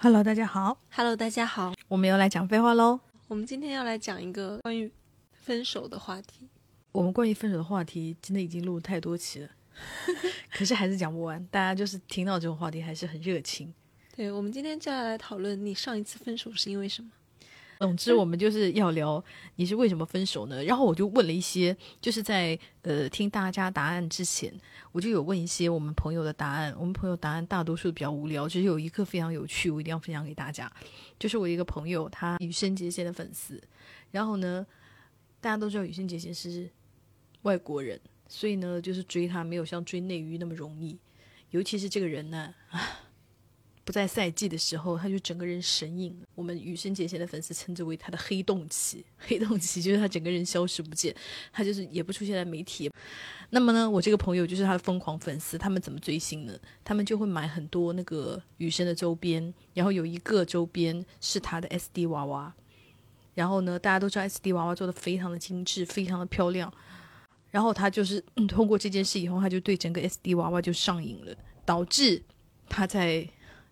Hello，大家好，Hello，大家好，我们又来讲废话喽。我们今天要来讲一个关于分手的话题。我们关于分手的话题真的已经录了太多期了，可是还是讲不完。大家就是听到这种话题还是很热情。对，我们今天就要来讨论你上一次分手是因为什么？总之，我们就是要聊你是为什么分手呢？然后我就问了一些，就是在呃听大家答案之前，我就有问一些我们朋友的答案。我们朋友答案大多数比较无聊，只是有一个非常有趣，我一定要分享给大家。就是我一个朋友，他羽生结弦的粉丝，然后呢，大家都知道羽生结弦是外国人，所以呢，就是追他没有像追内娱那么容易，尤其是这个人呢。不在赛季的时候，他就整个人神隐。我们羽生结弦的粉丝称之为他的黑洞期，黑洞期就是他整个人消失不见，他就是也不出现在媒体。那么呢，我这个朋友就是他的疯狂粉丝，他们怎么追星呢？他们就会买很多那个羽生的周边，然后有一个周边是他的 SD 娃娃，然后呢，大家都知道 SD 娃娃做的非常的精致，非常的漂亮。然后他就是、通过这件事以后，他就对整个 SD 娃娃就上瘾了，导致他在。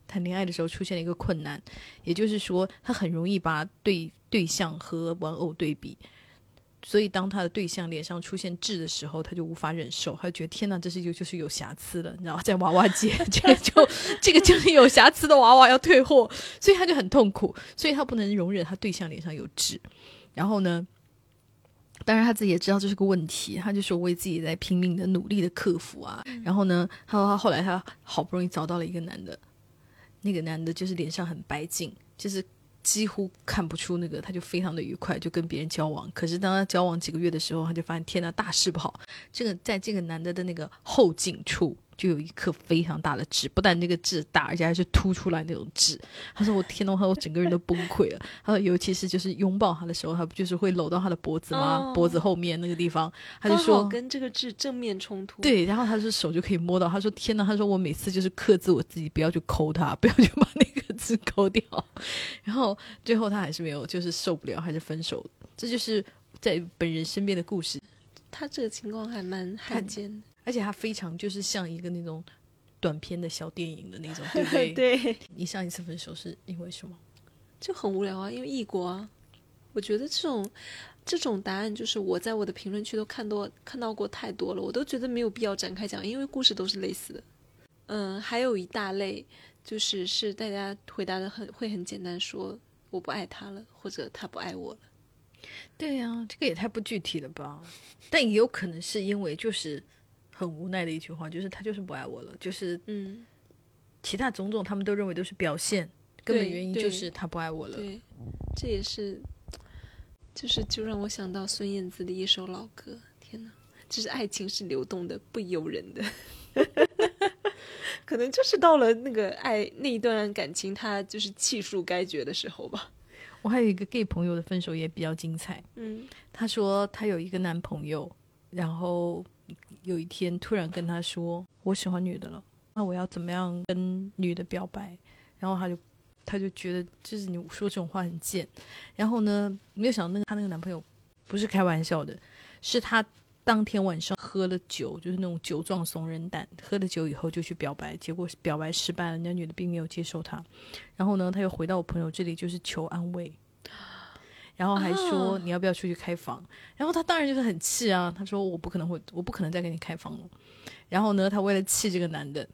谈恋爱的时候出现了一个困难，也就是说，他很容易把对对象和玩偶对比，所以当他的对象脸上出现痣的时候，他就无法忍受，他就觉得天哪，这是就就是有瑕疵了，然后在娃娃界，这个就这个就是有瑕疵的娃娃要退货，所以他就很痛苦，所以他不能容忍他对象脸上有痣，然后呢？当然，他自己也知道这是个问题，他就说为自己在拼命的努力的克服啊。然后呢，他说他后来他好不容易找到了一个男的，那个男的就是脸上很白净，就是几乎看不出那个，他就非常的愉快，就跟别人交往。可是当他交往几个月的时候，他就发现天呐，大事不好！这个在这个男的的那个后颈处就有一颗非常大的痣，不但那个痣大，而且还是凸出来那种痣。他说：“我天呐，我整个人都崩溃了。”他说：“尤其是就是拥抱他的时候，他不就是会搂到他的脖子吗？哦脖子后面那个地方，他就说好跟这个痣正面冲突。，对，然后他的手就可以摸到。他说：“天呐，他说我每次就是克制我自己，不要去抠它，不要去把那个痣抠掉。”然后最后他还是没有，就是受不了，还是分手。这就是在本人身边的故事，他这个情况还蛮罕见的。而且他非常就是像一个那种短片的小电影的那种，对不对？对，你上一次分手是因为什么？就很无聊啊，因为异国啊。我觉得这种这种答案，就是我在我的评论区都看多看到过太多了，我都觉得没有必要展开讲，因为故事都是类似的。嗯，还有一大类就是是大家回答的很会很简单，说我不爱他了，或者他不爱我了。对呀、这个也太不具体了吧？但也有可能是因为就是很无奈的一句话，就是他就是不爱我了，就是嗯，其他种种他们都认为都是表现，根本原因就是他不爱我了。对，这也是，就是就让我想到孙燕姿的一首老歌。天哪，就是爱情是流动的，不由人的。可能就是到了那个爱那一段感情，他就是气数该绝的时候吧。我还有一个 gay 朋友的分手也比较精彩。嗯她说她有一个男朋友，然后有一天突然跟他说：“我喜欢女的了，那我要怎么样跟女的表白？”然后他就他就觉得就是你说这种话很贱。然后呢，没有想到那个她那个男朋友不是开玩笑的，是他当天晚上喝了酒，就是那种酒壮怂人胆，喝了酒以后就去表白，结果表白失败了，人家女的并没有接受他。然后呢，他又回到我朋友这里，就是求安慰。然后还说啊你要不要出去开房？然后他当然就是很气啊，他说我不可能会，我不可能再跟你开房了。然后呢，他为了气这个男的，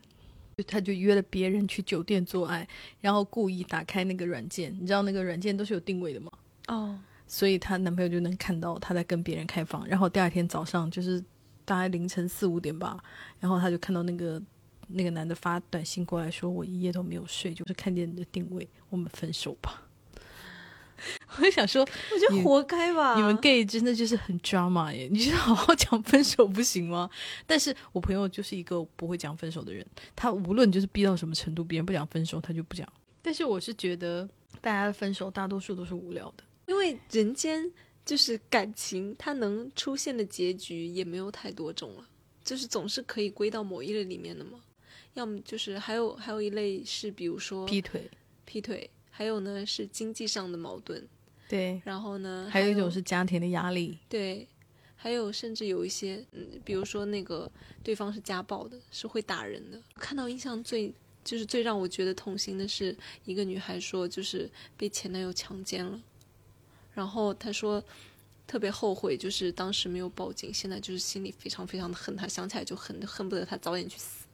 就他就约了别人去酒店做爱，然后故意打开那个软件，你知道那个软件都是有定位的吗？哦，所以她男朋友就能看到她在跟别人开房，然后第二天早上就是大概凌晨四五点吧，然后他就看到那个那个男的发短信过来说：“我一夜都没有睡，就是看见你的定位，我们分手吧。” 我就想说，我觉得活该吧。你们 gay 真的就是很 drama 耶！你就是好好讲分手不行吗？但是我朋友就是一个不会讲分手的人，他无论就是逼到什么程度，别人不讲分手，他就不讲。但是我是觉得，大家的分手大多数都是无聊的。因为人间就是感情，它能出现的结局也没有太多种了，就是总是可以归到某一类里面的嘛。要么就是还有还有一类是，比如说劈腿，劈腿，还有呢是经济上的矛盾，对，然后呢还有一种是家庭的压力，对，还有甚至有一些，嗯，比如说那个对方是家暴的，是会打人的。看到印象最就是最让我觉得痛心的是，一个女孩说就是被前男友强奸了，然后她说特别后悔，就是当时没有报警，现在就是心里非常非常的恨他，想起来就恨恨不得他早点去死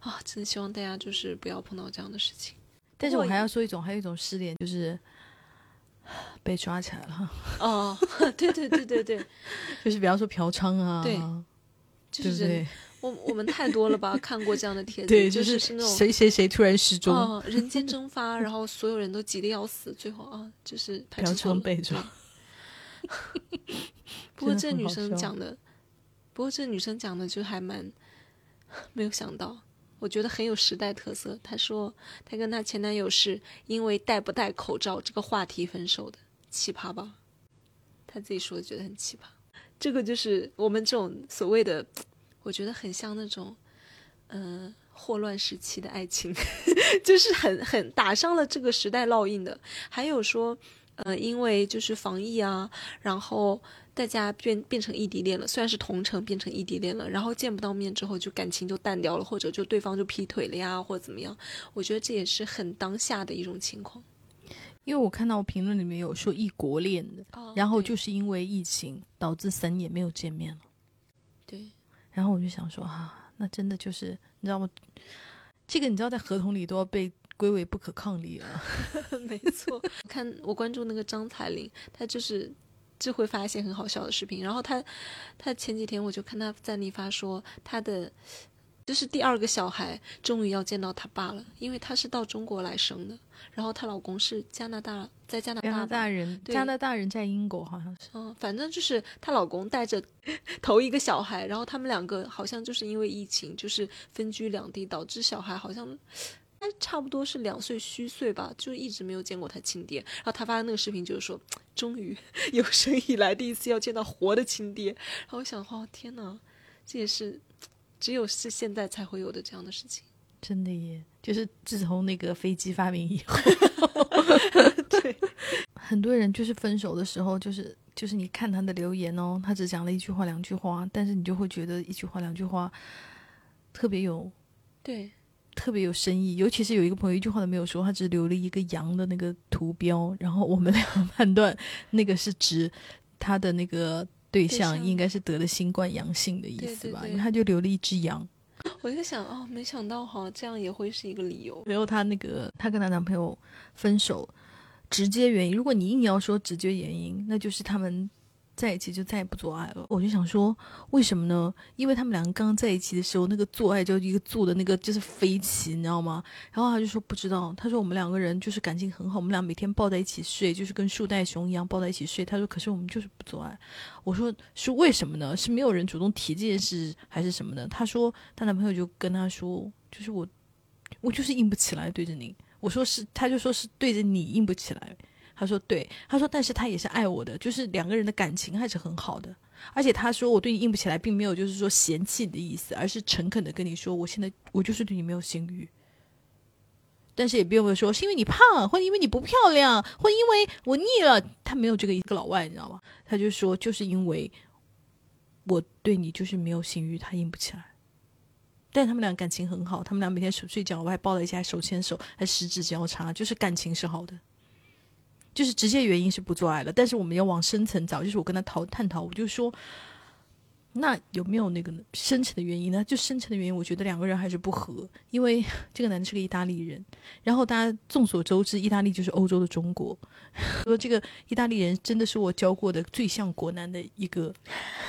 啊！真的希望大家就是不要碰到这样的事情。但是我还要说一种，还有一种失联，就是被抓起来了。哦，对对对对对，就是比方说嫖娼啊，对就是对对？我我们太多了吧，看过这样的帖子，对，就是是那种谁谁谁突然失踪，哦，人间蒸发，然后所有人都急得要死，最后啊，就是嫖娼被抓。不 过这女生讲的，不过这女生讲的就还蛮没有想到，我觉得很有时代特色。她说她跟她前男友是因为戴不戴口罩这个话题分手的，奇葩吧？她自己说觉得很奇葩。这个就是我们这种所谓的，我觉得很像那种，嗯、霍乱时期的爱情，就是很很打上了这个时代烙印的。还有说，呃，因为就是防疫啊，然后大家变变成异地恋了，虽然是同城变成异地恋了，然后见不到面之后就感情就淡掉了，或者就对方就劈腿了呀，或者怎么样。我觉得这也是很当下的一种情况。因为我看到评论里面有说异国恋的，哦然后就是因为疫情导致三年没有见面了。对，然后我就想说啊，那真的就是你知道吗？这个你知道在合同里都要被归为不可抗力了。没错。看我关注那个张彩玲，她就是就会发一些很好笑的视频。然后她，她前几天我就看她在那发说，她的就是第二个小孩终于要见到他爸了，因为他是到中国来生的，然后她老公是加拿大，在加拿大加拿大人，对加拿大人在英国好像是。嗯，反正就是她老公带着头一个小孩，然后他们两个好像就是因为疫情，就是分居两地，导致小孩好像差不多是两岁虚岁吧，就一直没有见过他亲爹。然后他发的那个视频就是说，终于有生以来第一次要见到活的亲爹。然后我想，哦天哪，这也是只有是现在才会有的这样的事情。真的耶，就是自从那个飞机发明以后，对，很多人就是分手的时候，就是就是你看他的留言哦，他只讲了一句话两句话，但是你就会觉得一句话两句话特别有对，特别有深意。尤其是有一个朋友一句话都没有说，他只留了一个羊的那个图标，然后我们俩判断那个是指他的那个对象象应该是得了新冠阳性的意思吧，对对对因为他就留了一只羊。我就想，哦，没想到哈，这样也会是一个理由。然后她那个她跟她男朋友分手，直接原因，如果你硬要说直接原因，那就是他们在一起就再也不做爱了。我就想说，为什么呢？因为他们两个刚刚在一起的时候，那个做爱就一个做的那个就是飞起，你知道吗？然后他就说不知道，他说我们两个人就是感情很好，我们俩每天抱在一起睡，就是跟树袋熊一样抱在一起睡。他说可是我们就是不做爱。我说是为什么呢？是没有人主动提这件事，还是什么呢？她说她男朋友就跟她说，就是我我就是硬不起来对着你。我说是，他就说是对着你硬不起来。他说对，他说但是他也是爱我的，就是两个人的感情还是很好的。而且他说我对你硬不起来，并没有就是说嫌弃你的意思，而是诚恳的跟你说，我现在我就是对你没有性欲。但是也并没有说是因为你胖，或者因为你不漂亮，或因为我腻了。他没有这个一个老外，你知道吗？他就说就是因为我对你就是没有性欲，他硬不起来。但他们俩感情很好，他们俩每天睡睡觉，我还抱在一起，还手牵手，还十指交叉，就是感情是好的。就是直接原因是不做爱了，但是我们要往深层找，就是我跟他讨探讨，我就说，那有没有那个深层的原因呢？就深层的原因，我觉得两个人还是不合，因为 这个男的是个意大利人，然后大家众所周知，意大利就是欧洲的中国，说这个意大利人真的是我教过的最像国男的一个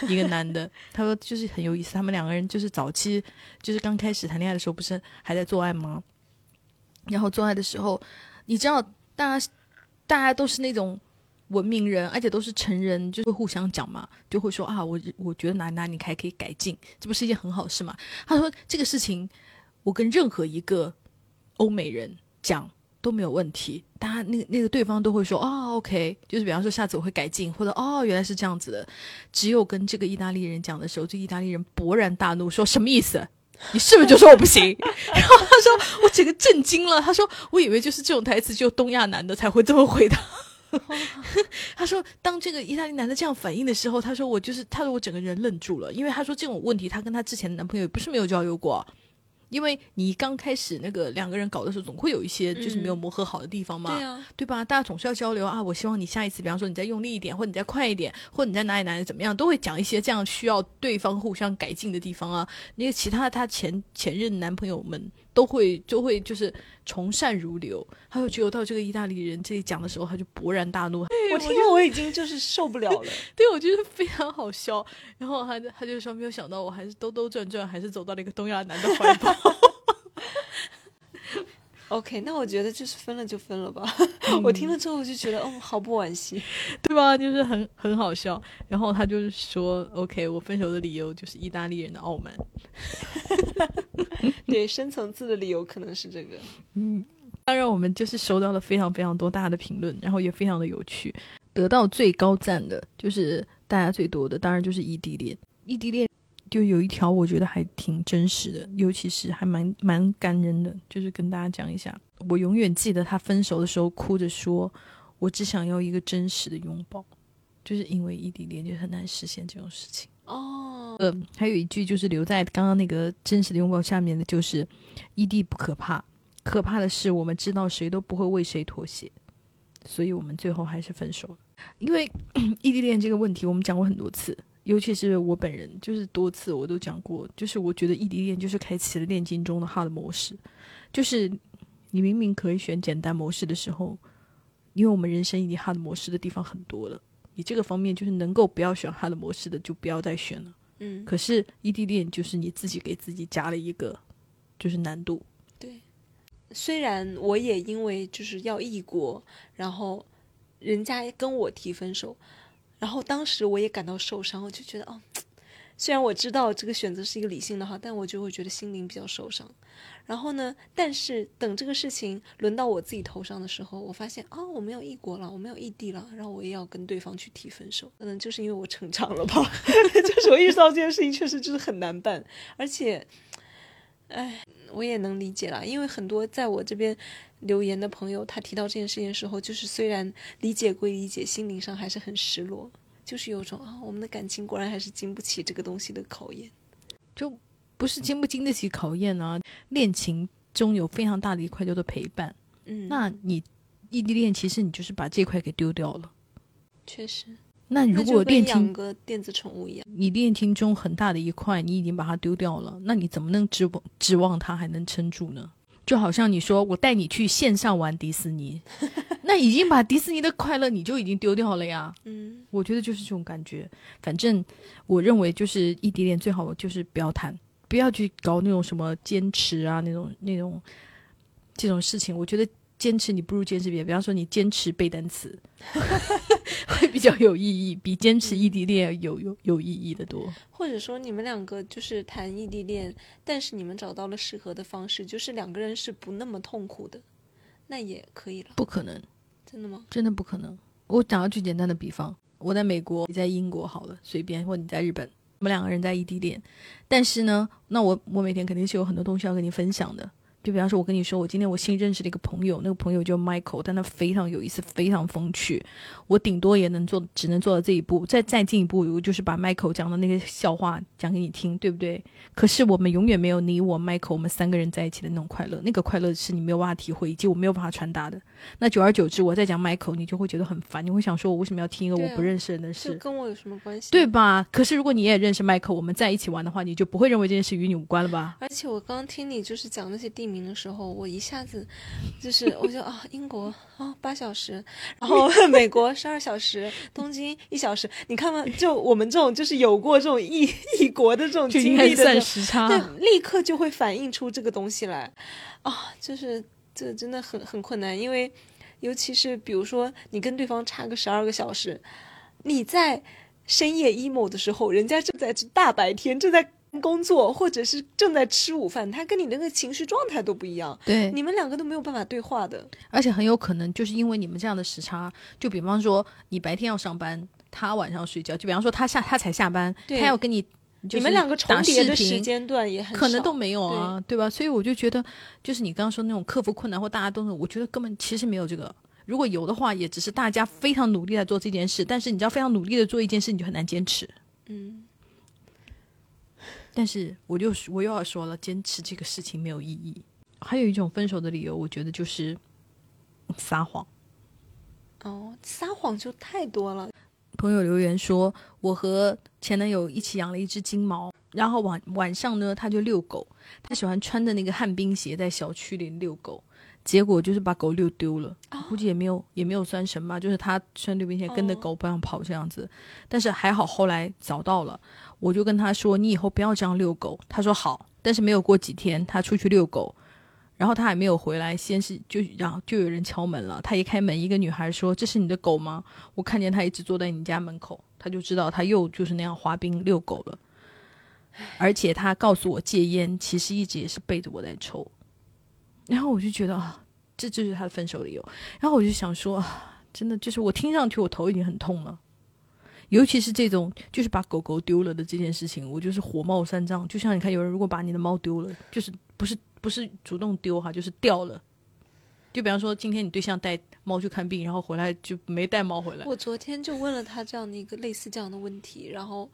一个男的，他说就是很有意思，他们两个人就是早期就是刚开始谈恋爱的时候，不是还在做爱吗？然后做爱的时候，你知道，大家大家都是那种文明人，而且都是成人，就会互相讲嘛，就会说啊，我我觉得哪哪你还可以改进，这不是一件很好事嘛？他说这个事情，我跟任何一个欧美人讲都没有问题，大家那个那个对方都会说哦，OK，就是比方说下次我会改进，或者哦原来是这样子的。只有跟这个意大利人讲的时候，这意大利人勃然大怒，说什么意思？你是不是就说我不行？然后他说我整个震惊了，他说我以为就是这种台词只有东亚男的才会这么回答。他说，当这个意大利男的这样反应的时候，他说我就是，他说我整个人愣住了，因为他说这种问题，他跟他之前的男朋友也不是没有交流过，因为你刚开始那个两个人搞的时候，总会有一些就是没有磨合好的地方嘛，对啊，对吧？大家总是要交流啊。我希望你下一次，比方说你再用力一点，或者你再快一点，或者你在哪里哪里怎么样，都会讲一些这样需要对方互相改进的地方啊。那个其他他前前任男朋友们都会就会就是从善如流，还有只有到这个意大利人这里讲的时候，他就勃然大怒。我听了我已经就是受不了了。对，我觉得非常好笑。然后他他就说没有想到我还是兜兜转转，还是走到了一个东亚男的怀抱。OK，那我觉得就是分了就分了吧。我听了之后我就觉得，哦，好不惋惜。对吧？就是很很好笑。然后他就是说，OK，我分手的理由就是意大利人的傲慢。对，深层次的理由可能是这个。嗯，当然我们就是收到了非常非常多大家的评论，然后也非常的有趣。得到最高赞的就是大家最多的，当然就是异地恋。异地恋就有一条我觉得还挺真实的，尤其是还蛮蛮感人的，就是跟大家讲一下。我永远记得他分手的时候哭着说：“我只想要一个真实的拥抱。”就是因为异地恋就很难实现这种事情。哦，呃，还有一句就是留在刚刚那个真实的拥抱下面的，就是异地不可怕，可怕的是我们知道谁都不会为谁妥协，所以我们最后还是分手了。因为 异地恋这个问题，我们讲过很多次，尤其是我本人，就是多次我都讲过，就是我觉得异地恋就是开启了炼金中的 hard 模式，就是你明明可以选简单模式的时候，因为我们人生已经 hard 模式的地方很多了。你这个方面就是能够不要选 hard 模式的，就不要再选了。嗯，可是异地恋就是你自己给自己加了一个就是难度。对虽然我也因为就是要异国，然后人家跟我提分手，然后当时我也感到受伤，我就觉得哦，虽然我知道这个选择是一个理性的哈，但我就会觉得心灵比较受伤。然后呢，但是等这个事情轮到我自己头上的时候，我发现啊、我没有异国了，我没有异地了，然后我也要跟对方去提分手，可能就是因为我成长了吧，就是我意识到这件事情确实就是很难办，而且，哎，我也能理解啦，因为很多在我这边留言的朋友，他提到这件事情的时候，就是虽然理解归理解，心灵上还是很失落，就是有种啊，我们的感情果然还是经不起这个东西的考验。就不是经不经得起考验啊。恋情中有非常大的一块叫做陪伴，嗯，那你异地恋其实你就是把这块给丢掉了。确实，那如果恋情跟电子宠物一样，你恋情中很大的一块你已经把它丢掉了，那你怎么能指望指望它还能撑住呢？就好像你说我带你去线上玩迪士尼，那已经把迪士尼的快乐你就已经丢掉了呀。嗯，我觉得就是这种感觉。反正我认为就是异地恋最好就是不要谈，不要去搞那种什么坚持啊那种那种这种事情。我觉得坚持你不如坚持别的，比方说你坚持背单词，会比较有意义，比坚持异地恋有有有意义的多。或者说你们两个就是谈异地恋，但是你们找到了适合的方式，就是两个人是不那么痛苦的，那也可以了。不可能，真的吗？真的不可能。我讲个最简单的比方，我在美国，你在英国好了，随便，或你在日本，我们两个人在异地恋，但是呢，那我我每天肯定是有很多东西要跟你分享的。就比方说，我跟你说，我今天我新认识了一个朋友，那个朋友叫 Michael，但他非常有意思，非常风趣。我顶多也能做，只能做到这一步，再再进一步，我就是把 Michael 讲的那个笑话讲给你听，对不对？可是我们永远没有你我 Michael 我们三个人在一起的那种快乐，那个快乐是你没有办法体会，以及我没有办法传达的。那久而久之，我在讲 Michael，你就会觉得很烦，你会想说，我为什么要听一个我不认识人的就事？跟我有什么关系？对。吧？可是如果你也认识 Michael，我们在一起玩的话，你就不会认为这件事与你无关了吧？而且我刚刚听你就是讲那些地名的时候，我一下子就是我就 啊，英国啊八小时，然后美国十二小时，东京一小时。你看嘛，就我们这种就是有过这种异异国的这种经历的人，时差。对，立刻就会反映出这个东西来啊，就是这真的很很困难，因为尤其是比如说你跟对方差个十二个小时，你在深夜 emo 的时候，人家正在大白天正在工作，或者是正在吃午饭，他跟你那个情绪状态都不一样，对，你们两个都没有办法对话的。而且很有可能就是因为你们这样的时差，就比方说你白天要上班，他晚上睡觉，就比方说他下他才下班，他要跟你。就是你们两个重叠的时间段也很少可能都没有啊，对吧？所以我就觉得，就是你刚刚说那种克服困难或大家都是，我觉得根本其实没有这个。如果有的话，也只是大家非常努力在做这件事，但是你知道，非常努力的做一件事，你就很难坚持。嗯，但是我就我又要说了，坚持这个事情没有意义。还有一种分手的理由，我觉得就是撒谎。哦，撒谎就太多了。朋友留言说，我和前男友一起养了一只金毛，然后晚晚上呢，他就遛狗，他喜欢穿着那个旱冰鞋在小区里遛狗，结果就是把狗遛丢了，估计也没有也没有拴绳吧，就是他穿溜冰鞋跟着狗不让跑这样子，但是还好后来找到了，我就跟他说，你以后不要这样遛狗，他说好，但是没有过几天，他出去遛狗。然后他还没有回来，先是就然后就有人敲门了。他一开门，一个女孩说：“这是你的狗吗？”我看见他一直坐在你家门口，他就知道他又就是那样滑冰遛狗了。而且他告诉我戒烟，其实一直也是背着我在抽。然后我就觉得啊，这就是他的分手理由。然后我就想说啊，真的就是我听上去我头已经很痛了，尤其是这种就是把狗狗丢了的这件事情，我就是火冒三丈。就像你看，有人如果把你的猫丢了，就是不是。不是主动丢哈，就是掉了。就比方说，今天你对象带猫去看病，然后回来就没带猫回来。我昨天就问了他这样的一个类似这样的问题，然后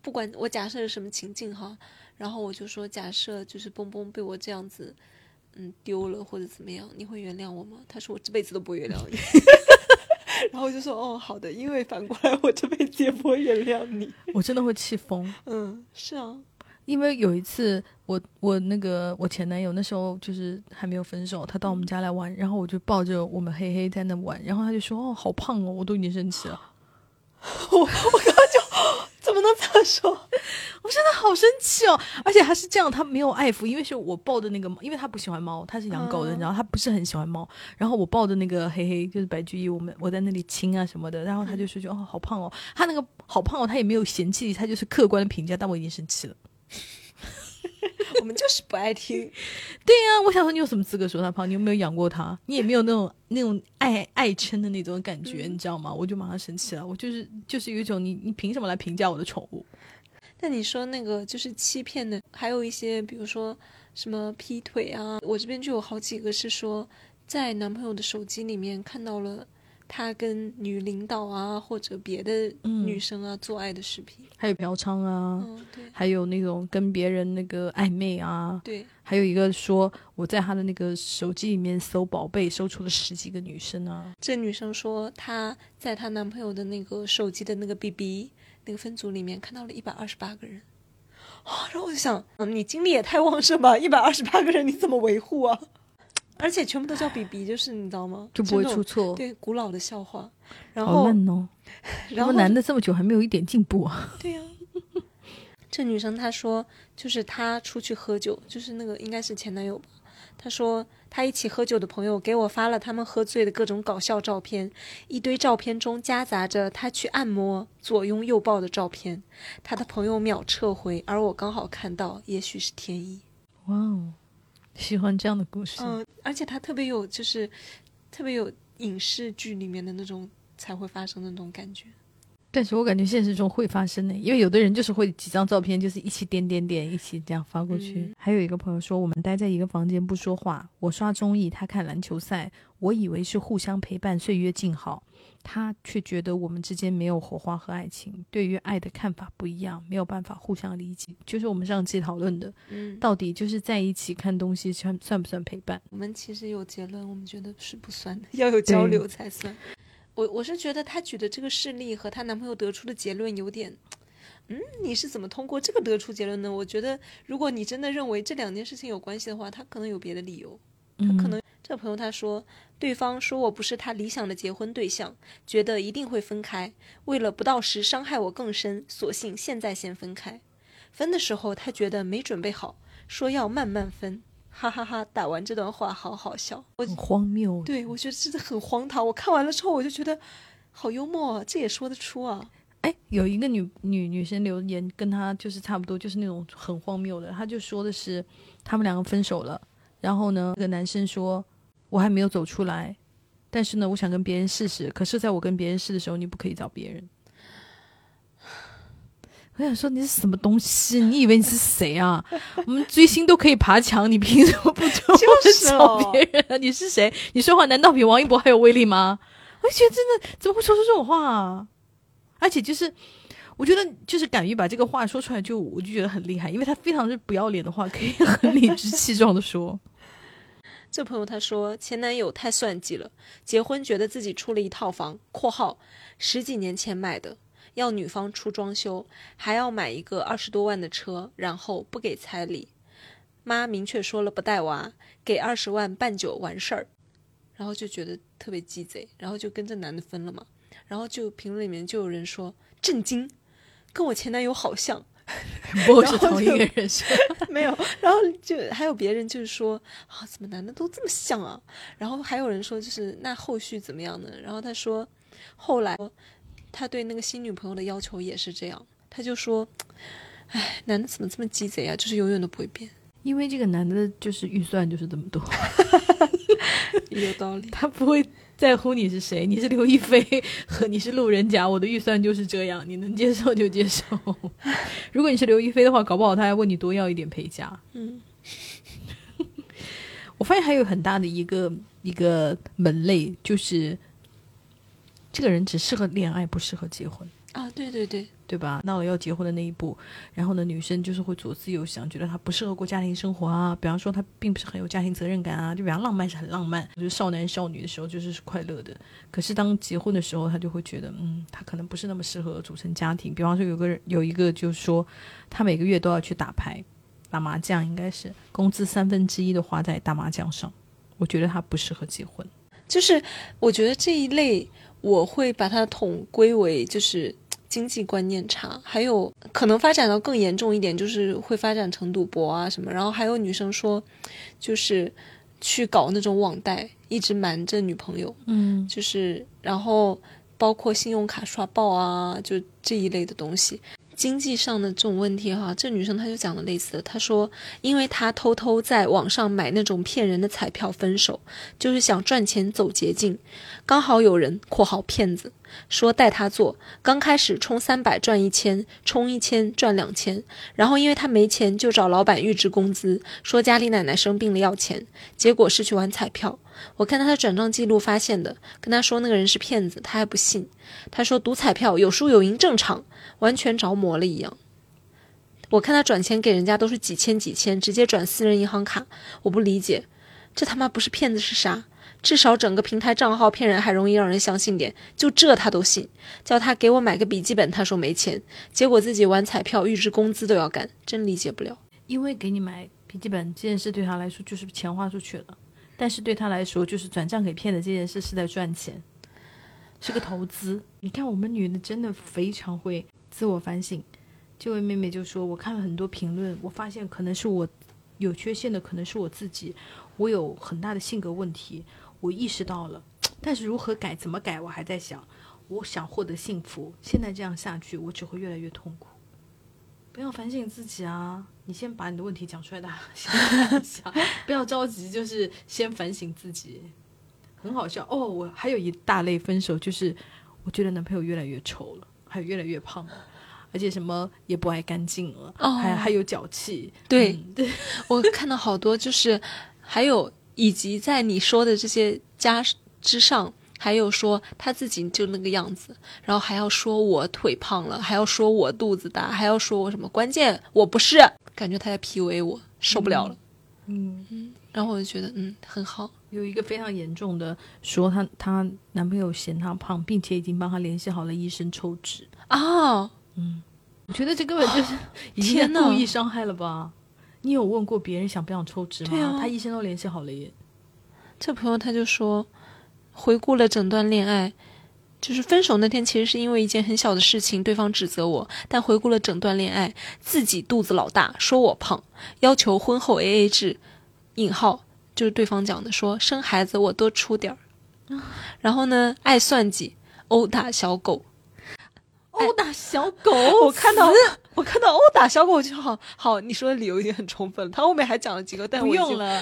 不管我假设是什么情境哈，然后我就说假设就是蹦蹦被我这样子嗯丢了或者怎么样，你会原谅我吗？他说我这辈子都不会原谅你。然后我就说哦好的，因为反过来我这辈子也不会原谅你。我真的会气疯。嗯，是啊。因为有一次，我我那个我前男友那时候就是还没有分手，他到我们家来玩，然后我就抱着我们黑黑在那玩，然后他就说：“哦，好胖哦！”我都已经生气了。我我刚刚就怎么能这么说？我真的好生气哦！而且他是这样，他没有爱抚，因为是我抱的那个，因为他不喜欢猫，他是养狗的，然后他不是很喜欢猫，然后我抱着那个黑黑就是白居易，我们我在那里亲啊什么的，然后他就说：“就哦，好胖哦！”他那个好胖哦，他也没有嫌弃，他就是客观的评价，但我已经生气了。我们就是不爱听，对呀，我想说你有什么资格说他胖？你有没有养过他？你也没有那种那种爱爱称的那种感觉，你知道吗？我就马上生气了，我就是就是有一种你你凭什么来评价我的宠物？那你说那个就是欺骗的，还有一些比如说什么劈腿啊，我这边就有好几个是说在男朋友的手机里面看到了。他跟女领导啊，或者别的女生啊做爱的视频，还有嫖娼啊，对，还有那种跟别人那个暧昧啊，对，还有一个说我在他的那个手机里面搜宝贝，搜出了十几个女生啊。这女生说她在她男朋友的那个手机的那个 BB 那个分组里面看到了一百二十八个人，啊，然后我就想，嗯，你精力也太旺盛吧，一百二十八个人你怎么维护啊？而且全部都叫 BB，就是你知道吗？就不会出错。对，古老的笑话。然好嫩哦！然后男的这么久还没有一点进步啊？对呀。这女生她说，就是她出去喝酒，就是那个应该是前男友吧。她说她一起喝酒的朋友给我发了他们喝醉的各种搞笑照片，一堆照片中夹杂着她去按摩、左拥右抱的照片。她的朋友秒撤回，而我刚好看到，也许是天意。哇哦！喜欢这样的故事，嗯，而且他特别有，就是特别有影视剧里面的那种才会发生的那种感觉。但是我感觉现实中会发生的，因为有的人就是会几张照片，就是一起点点点，一起这样发过去。还有一个朋友说，我们待在一个房间不说话，我刷综艺，他看篮球赛，我以为是互相陪伴，岁月静好。他却觉得我们之间没有火花和爱情，对于爱的看法不一样，没有办法互相理解。就是我们上期讨论的，嗯，到底就是在一起看东西算算不算陪伴？我们其实有结论，我们觉得是不算的，要有交流才算。我我是觉得她举的这个事例和她男朋友得出的结论有点，嗯，你是怎么通过这个得出结论呢？我觉得如果你真的认为这两件事情有关系的话，他可能有别的理由，他可能。这朋友他说，对方说我不是他理想的结婚对象，觉得一定会分开。为了不到时伤害我更深，索性现在先分开。分的时候他觉得没准备好，说要慢慢分。哈哈哈！打完这段话好好笑，我很荒谬。对，我觉得真的很荒唐。我看完了之后我就觉得好幽默，这也说得出啊。哎，有一个女女女生留言跟他就是差不多，就是那种很荒谬的。他就说的是他们两个分手了，然后呢，那个男生说。我还没有走出来，但是呢，我想跟别人试试。可是，在我跟别人试的时候，你不可以找别人。我想说，你是什么东西？你以为你是谁啊？我们追星都可以爬墙，你凭什么不找找别人？你是谁？你说话难道比王一博还有威力吗？我觉得真的怎么会说出这种话？啊？而且就是。我觉得就是敢于把这个话说出来，就我就觉得很厉害，因为他非常是不要脸的话，可以很理直气壮的说。这朋友他说前男友太算计了，结婚觉得自己出了一套房（括号十几年前买的），要女方出装修，还要买一个二十多万的车，然后不给彩礼。妈明确说了不带娃，给二十万办酒完事儿，然后就觉得特别鸡贼，然后就跟这男的分了嘛。然后就评论里面就有人说震惊，跟我前男友好像，不会是同一个人是吧？没有。然后就还有别人就是说啊，怎么男的都这么像啊？然后还有人说就是那后续怎么样呢？然后他说后来他对那个新女朋友的要求也是这样，他就说，哎，男的怎么这么鸡贼啊？就是永远都不会变。因为这个男的就是预算就是这么多，有道理。他不会在乎你是谁，你是刘亦菲和你是路人甲，我的预算就是这样，你能接受就接受。如果你是刘亦菲的话，搞不好他还问你多要一点陪嫁。嗯，我发现还有很大的一个一个门类，就是这个人只适合恋爱，不适合结婚。啊，对对对，对吧？到了要结婚的那一步，然后呢，女生就是会左思右想，觉得他不适合过家庭生活啊。比方说，他并不是很有家庭责任感啊。就比方浪漫是很浪漫，就是少男少女的时候就是是快乐的。可是当结婚的时候，他就会觉得，嗯，他可能不是那么适合组成家庭。比方说，有个人有一个就是说，他每个月都要去打牌、打麻将，应该是工资三分之一都花在打麻将上。我觉得他不适合结婚。就是我觉得这一类，我会把它统归为就是 经济观念差，还有可能发展到更严重一点，就是会发展成赌博啊什么。然后还有女生说，就是去搞那种网贷，一直瞒着女朋友，嗯，就是然后包括信用卡刷爆啊，就这一类的东西。经济上的这种问题哈，这女生她就讲了类似的，她说，因为她偷偷在网上买那种骗人的彩票分手，就是想赚钱走捷径，刚好有人（括号骗子）说带他做，刚开始充三百赚一千，充一千赚两千，然后因为他没钱，就找老板预支工资，说家里奶奶生病了要钱，结果是去玩彩票。我看他的转账记录发现的，跟他说那个人是骗子，他还不信。他说赌彩票有输有赢正常，完全着魔了一样。我看他转钱给人家都是几千几千，直接转私人银行卡。我不理解，这他妈不是骗子是啥？至少整个平台账号骗人还容易让人相信点，就这他都信。叫他给我买个笔记本，他说没钱，结果自己玩彩票预支工资都要干，真理解不了。因为给你买笔记本这件事对他来说就是钱花出去了。但是对他来说，就是转账给骗子这件事是在赚钱，是个投资。你看，我们女的真的非常会自我反省。这位妹妹就说：“我看了很多评论，我发现可能是我有缺陷的，可能是我自己，我有很大的性格问题，我意识到了。但是如何改，怎么改，我还在想。我想获得幸福，现在这样下去，我只会越来越痛苦。不要反省自己啊！你先把你的问题讲出来，大家想一想，不要着急，就是先反省自己。很好笑哦！我还有一大类分手，就是我觉得男朋友越来越丑了，还有越来越胖了，而且什么也不爱干净了，还还有脚气。对嗯对，我看到好多，就是还有以及在你说的这些加之上，还有说他自己就那个样子，然后还要说我腿胖了，还要说我肚子大，还要说我什么，关键我不是，感觉他在 PUA 我，受不了了。嗯嗯，然后我就觉得，嗯，很好。有一个非常严重的，说她她男朋友嫌她胖，并且已经帮她联系好了医生抽脂。啊，嗯我觉得这根本就是天呐故意伤害了吧？你有问过别人想不想抽脂吗？对啊他医生都联系好了耶。这朋友他就说，回顾了整段恋爱，就是分手那天其实是因为一件很小的事情，对方指责我，但回顾了整段恋爱，自己肚子老大，说我胖，要求婚后 A A 制，引号就是对方讲的，说生孩子我多出点儿，然后呢爱算计，殴打小狗，殴打小狗，我看到我看到殴打小狗，我就好好，你说的理由已经很充分了，他后面还讲了几个，但我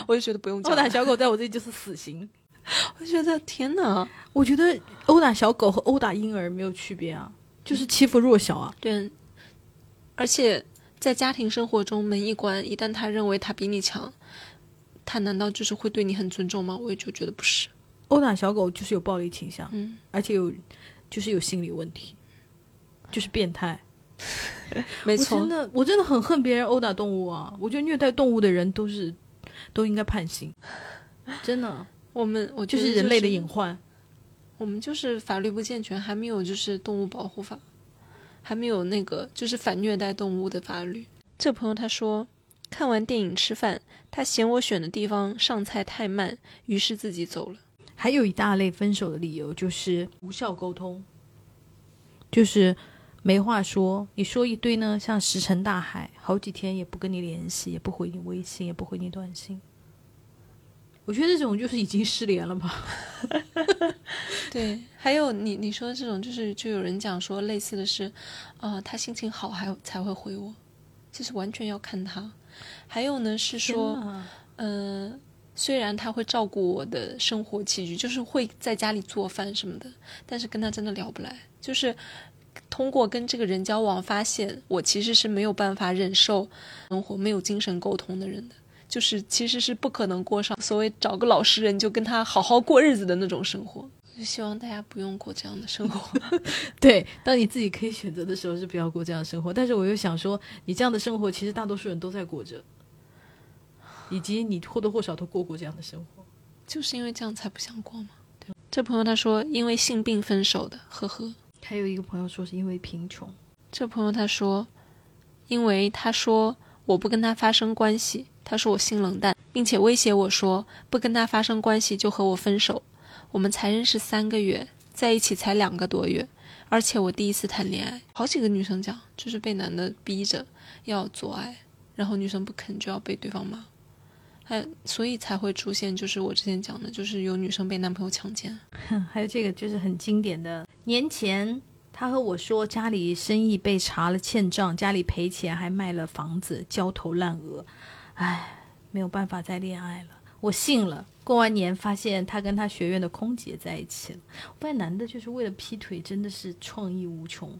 我就觉得不用讲，殴打小狗在我这里就是死刑。我觉得天哪，我觉得殴打小狗和殴打婴儿没有区别啊，就是欺负弱小啊。对，而且在家庭生活中门一关，一旦他认为他比你强，他难道就是会对你很尊重吗？我也就觉得不是。殴打小狗就是有暴力倾向，嗯，而且有就是有心理问题，就是变态。没错我真，的我真的很恨别人殴打动物啊！我觉得虐待动物的人都是都应该判刑，真的 我们我就是人类的隐患。我们就是法律不健全，还没有就是动物保护法，还没有那个就是反虐待动物的法律。这朋友他说，看完电影吃饭，他嫌我选的地方上菜太慢，于是自己走了。还有一大类分手的理由就是无效沟通，就是没话说，你说一堆呢，像石沉大海，好几天也不跟你联系，也不回你微信，也不回你短信。我觉得这种就是已经失联了吧？对，还有你你说的这种，就是就有人讲说类似的是，啊、他心情好还才会回我，就是完全要看他。还有呢是说，嗯，虽然他会照顾我的生活起居，就是会在家里做饭什么的，但是跟他真的聊不来。就是通过跟这个人交往，发现我其实是没有办法忍受生活没有精神沟通的人的，就是其实是不可能过上所谓找个老实人就跟他好好过日子的那种生活。就希望大家不用过这样的生活。对，当你自己可以选择的时候，是不要过这样的生活。但是我又想说，你这样的生活，其实大多数人都在过着，以及你或多或少都过过这样的生活。就是因为这样才不想过嘛。对？这朋友他说因为性病分手的，呵呵。还有一个朋友说是因为贫穷，这朋友他说，因为他说我不跟他发生关系，他说我性冷淡，并且威胁我说不跟他发生关系就和我分手。我们才认识三个月，在一起才两个多月，而且我第一次谈恋爱。好几个女生讲，就是被男的逼着要做爱，然后女生不肯就要被对方骂，还所以才会出现就是我之前讲的，就是有女生被男朋友强奸。还有这个就是很经典的。年前他和我说家里生意被查了欠账，家里赔钱，还卖了房子，焦头烂额。唉，没有办法再恋爱了。我信了。过完年发现他跟他学院的空姐在一起了。我发现男的就是为了劈腿真的是创意无穷，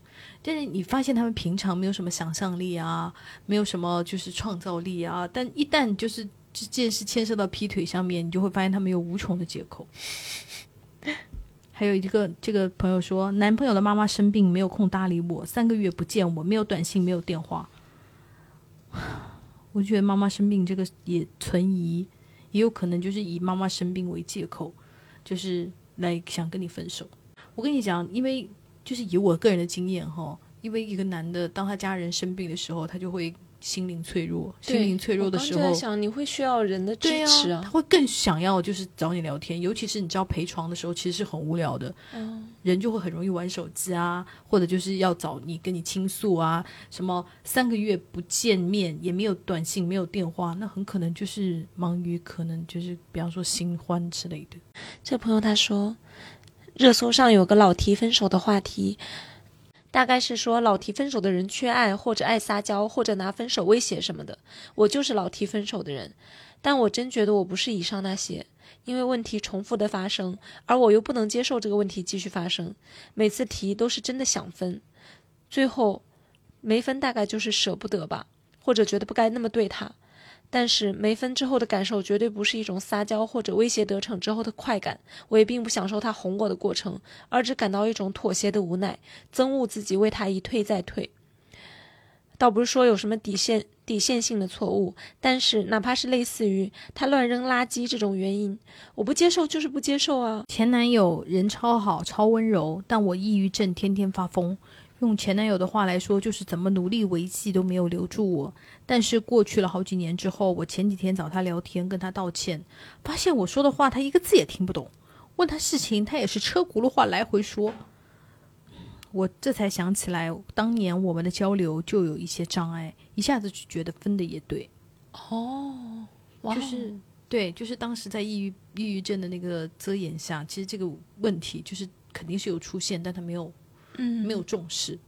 但是你发现他们平常没有什么想象力啊，没有什么就是创造力啊，但一旦就是这件事牵涉到劈腿上面，你就会发现他们有无穷的借口。还有一个这个朋友说，男朋友的妈妈生病，没有空搭理我，三个月不见我，没有短信，没有电话。我觉得妈妈生病这个也存疑，也有可能就是以妈妈生病为借口，就是来想跟你分手。我跟你讲，因为就是以我个人的经验哈，因为一个男的当他家人生病的时候，他就会心灵脆弱，心灵脆弱的时候想你会需要人的支对持啊，他会更想要就是找你聊天，尤其是你知道陪床的时候，其实是很无聊的，嗯。人就会很容易玩手机啊，或者就是要找你跟你倾诉啊，什么三个月不见面也没有短信没有电话，那很可能就是忙于可能就是比方说新欢之类的。这朋友他说，热搜上有个老提分手的话题，大概是说老提分手的人缺爱，或者爱撒娇，或者拿分手威胁什么的。我就是老提分手的人，但我真觉得我不是以上那些，因为问题重复的发生，而我又不能接受这个问题继续发生。每次提都是真的想分，最后没分大概就是舍不得吧，或者觉得不该那么对他。但是没分之后的感受绝对不是一种撒娇或者威胁得逞之后的快感，我也并不享受他哄我的过程，而只感到一种妥协的无奈，憎恶自己为他一退再退。倒不是说有什么底线底线性的错误，但是哪怕是类似于他乱扔垃圾这种原因，我不接受就是不接受啊。前男友人超好，超温柔，但我抑郁症天天发疯。用前男友的话来说，就是怎么努力维系都没有留住我。但是过去了好几年之后，我前几天找他聊天，跟他道歉，发现我说的话他一个字也听不懂。问他事情，他也是车轱辘话来回说。我这才想起来，当年我们的交流就有一些障碍，一下子就觉得分的也对。哦，哇就是对，就是当时在抑郁抑郁症的那个遮掩下，其实这个问题就是肯定是有出现，但他没有嗯没有重视，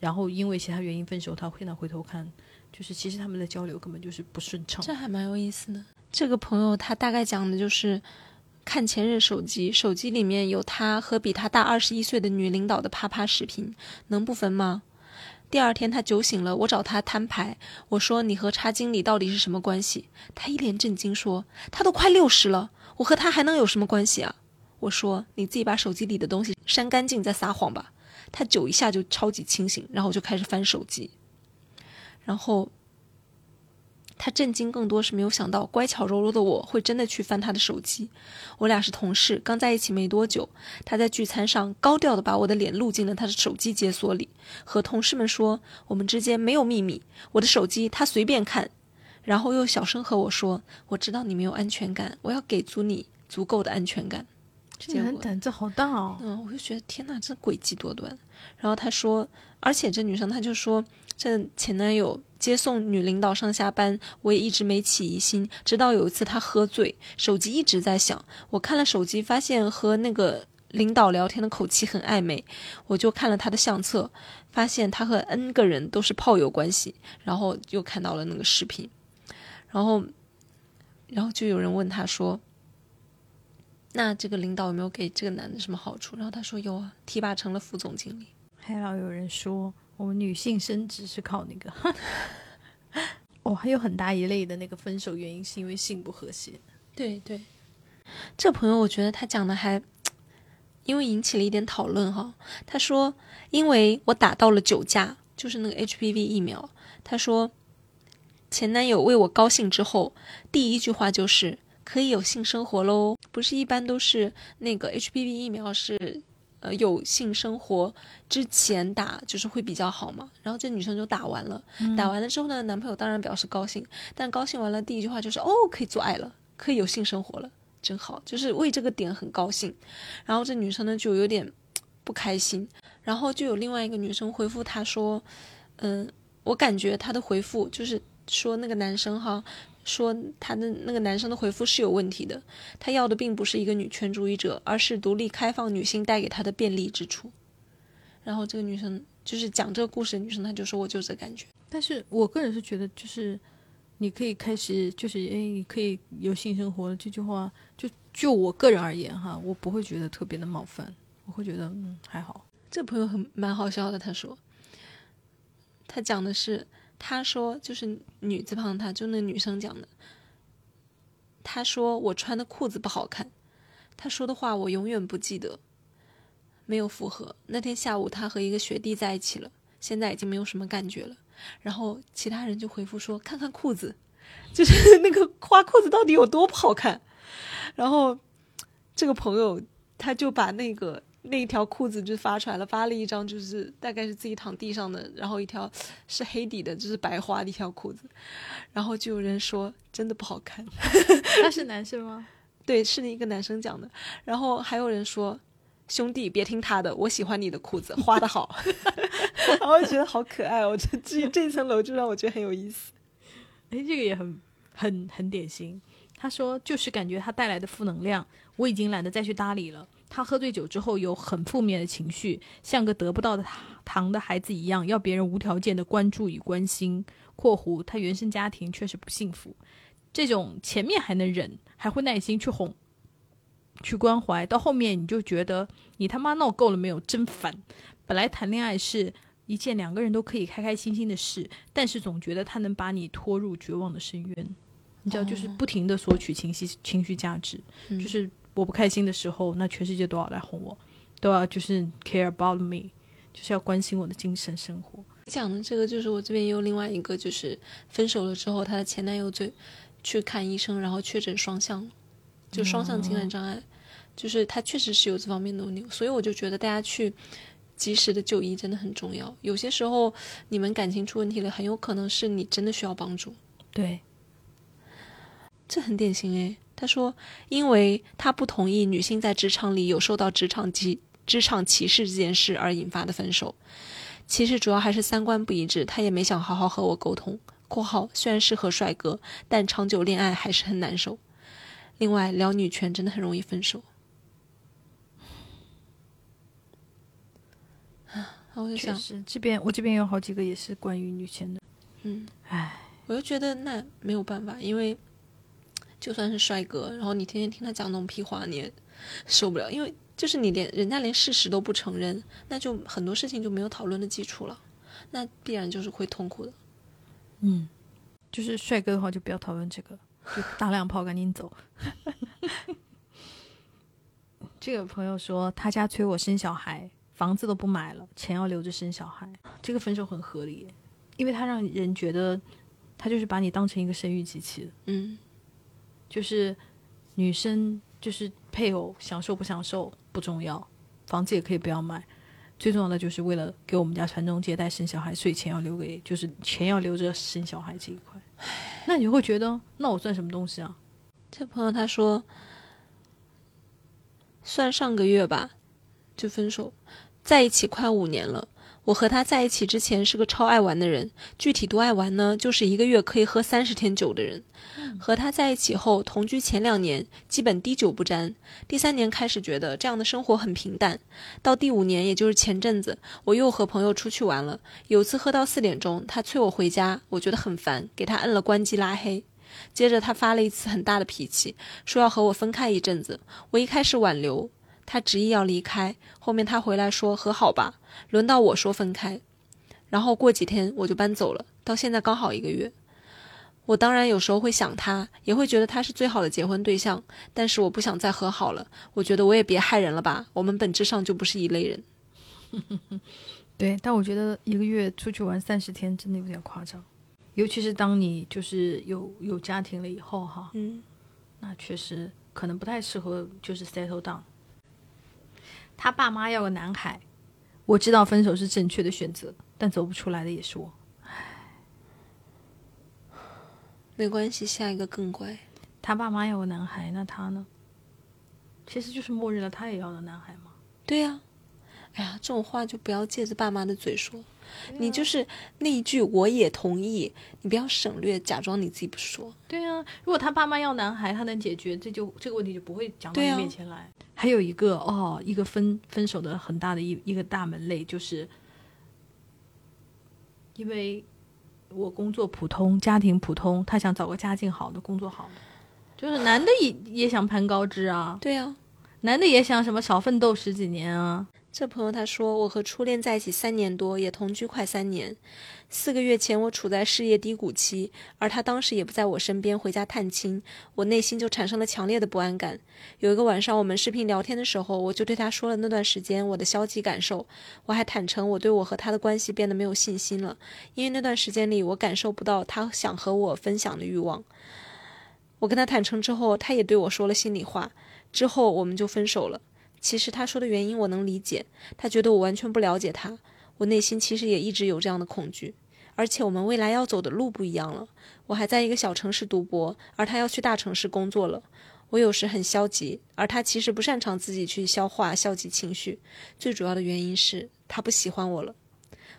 然后因为其他原因分手。他现在回头看，就是其实他们的交流根本就是不顺畅。这还蛮有意思的。这个朋友他大概讲的就是看前任手机，手机里面有他和比他大二十一岁的女领导的啪啪视频，能不分吗？第二天他酒醒了，我找他摊牌，我说你和叉经理到底是什么关系？他一脸震惊说，他都快六十了，我和他还能有什么关系啊？我说你自己把手机里的东西删干净再撒谎吧。他酒一下就超级清醒，然后就开始翻手机，然后。他震惊更多是没有想到，乖巧柔弱的我会真的去翻他的手机。我俩是同事，刚在一起没多久。他在聚餐上高调的把我的脸录进了他的手机解锁里，和同事们说我们之间没有秘密，我的手机他随便看。然后又小声和我说：“我知道你没有安全感，我要给足你足够的安全感。”这男胆子好大哦！嗯，我就觉得天哪，这诡计多端。然后他说，而且这女生她就说。这前男友接送女领导上下班，我也一直没起疑心。直到有一次他喝醉，手机一直在响，我看了手机，发现和那个领导聊天的口气很暧昧，我就看了他的相册，发现他和 N 个人都是炮友关系，然后又看到了那个视频，然后，然后就有人问他说：“那这个领导有没有给这个男的什么好处？”然后他说：“有啊，提拔成了副总经理。”还老有人说。我们女性升职是靠那个，哦，还有很大一类的那个分手原因是因为性不和谐。对对，这朋友我觉得他讲的还，因为引起了一点讨论哈。他说，因为我打到了九价，就是那个 HPV 疫苗。他说，前男友为我高兴之后，第一句话就是可以有性生活喽。不是一般都是那个 HPV 疫苗是。呃，有性生活之前打就是会比较好嘛。然后这女生就打完了，打完了之后呢，男朋友当然表示高兴，但高兴完了第一句话就是哦，可以做爱了，可以有性生活了，真好，就是为这个点很高兴。然后这女生呢就有点不开心，然后就有另外一个女生回复她说，嗯，我感觉她的回复就是说那个男生哈。说他的那个男生的回复是有问题的，他要的并不是一个女权主义者，而是独立开放女性带给他的便利之处。然后这个女生就是讲这个故事的女生，她就说我就这感觉。但是我个人是觉得，就是你可以开始，就是诶，可以有性生活这句话，就就我个人而言哈，我不会觉得特别的冒犯，我会觉得嗯还好。这朋友很蛮好笑的，他说，他讲的是。他说：“就是女字旁，他就那女生讲的。他说我穿的裤子不好看。他说的话我永远不记得，没有符合。那天下午他和一个学弟在一起了，现在已经没有什么感觉了。然后其他人就回复说：看看裤子，就是 那个花裤子到底有多不好看。然后这个朋友他就把那个。”那一条裤子就发出来了，发了一张就是大概是自己躺地上的，然后一条是黑底的，就是白花的一条裤子，然后就有人说真的不好看。他是男生吗？对，是一个男生讲的。然后还有人说兄弟别听他的，我喜欢你的裤子，花的好。然后觉得好可爱哦，这这这层楼就让我觉得很有意思。哎，这个也很很很典型。他说就是感觉他带来的负能量，我已经懒得再去搭理了。他喝醉酒之后有很负面的情绪，像个得不到的糖的孩子一样，要别人无条件的关注与关心。（括弧他原生家庭确实不幸福，这种前面还能忍，还会耐心去哄、去关怀，到后面你就觉得你他妈闹够了没有？真烦！本来谈恋爱是一件两个人都可以开开心心的事，但是总觉得他能把你拖入绝望的深渊。你知道，就是不停的索取情绪、情绪价值，就是。我不开心的时候，那全世界都要来哄我，都要就是 care about me，就是要关心我的精神生活。讲的这个就是我这边也有另外一个，就是分手了之后，她的前男友最去看医生，然后确诊双向，就双向情感障碍，就是他确实是有这方面的问题。所以我就觉得大家去及时的就医真的很重要。有些时候你们感情出问题了，很有可能是你真的需要帮助。对，这很典型诶。他说：“因为他不同意女性在职场里有受到职场歧职场歧视这件事而引发的分手，其实主要还是三观不一致。他也没想好好和我沟通。（括号虽然适合帅哥，但长久恋爱还是很难受。）另外，聊女权真的很容易分手。啊，我就想，这边我这边有好几个也是关于女权的。嗯，唉，我就觉得那没有办法，因为。”就算是帅哥，然后你天天听他讲那种屁话，你也受不了。因为就是你连人家连事实都不承认，那就很多事情就没有讨论的基础了，那必然就是会痛苦的。嗯，就是帅哥的话就不要讨论这个，就打两炮赶紧走。这个朋友说他家催我生小孩，房子都不买了，钱要留着生小孩，这个分手很合理，因为他让人觉得他就是把你当成一个生育机器嗯就是女生就是配偶享受不享受不重要，房子也可以不要买，最重要的就是为了给我们家传宗接代生小孩，所以钱要留给就是钱要留着生小孩这一块。那你会觉得那我算什么东西啊？这朋友他说，算上个月吧，就分手，在一起快五年了。我和他在一起之前是个超爱玩的人，具体多爱玩呢？就是一个月可以喝三十天酒的人。和他在一起后，同居前两年基本滴酒不沾，第三年开始觉得这样的生活很平淡。到第五年，也就是前阵子，我又和朋友出去玩了，有次喝到四点钟，他催我回家，我觉得很烦，给他摁了关机拉黑。接着他发了一次很大的脾气，说要和我分开一阵子。我一开始挽留，他执意要离开。后面他回来说和好吧，轮到我说分开。然后过几天我就搬走了，到现在刚好一个月。我当然有时候会想他，也会觉得他是最好的结婚对象，但是我不想再和好了。我觉得我也别害人了吧，我们本质上就不是一类人。对，但我觉得一个月出去玩三十天真的有点夸张，尤其是当你就是有有家庭了以后哈，嗯，那确实可能不太适合就是 settle down。他爸妈要个男孩，我知道分手是正确的选择，但走不出来的也是我。没关系，下一个更乖。他爸妈要个男孩，那他呢？其实就是默认了他也要个男孩嘛。对呀、哎呀，这种话就不要借着爸妈的嘴说。你就是那一句我也同意，你不要省略，假装你自己不说。对啊，如果他爸妈要男孩，他能解决，这就这个问题就不会讲到你面前来。还有一个哦，一个分分手的很大的一一个大门类，就是因为我工作普通，家庭普通，他想找个家境好的，工作好的，就是男的也也想攀高枝啊，对啊、男的也想什么少奋斗十几年啊。这朋友他说，我和初恋在一起三年多，也同居快三年。四个月前，我处在事业低谷期，而他当时也不在我身边回家探亲，我内心就产生了强烈的不安感。有一个晚上，我们视频聊天的时候，我就对他说了那段时间我的消极感受，我还坦诚我对我和他的关系变得没有信心了，因为那段时间里我感受不到他想和我分享的欲望。我跟他坦诚之后，他也对我说了心里话，之后我们就分手了。其实他说的原因我能理解，他觉得我完全不了解他，我内心其实也一直有这样的恐惧，而且我们未来要走的路不一样了。我还在一个小城市读博，而他要去大城市工作了。我有时很消极，而他其实不擅长自己去消化消极情绪。最主要的原因是他不喜欢我了。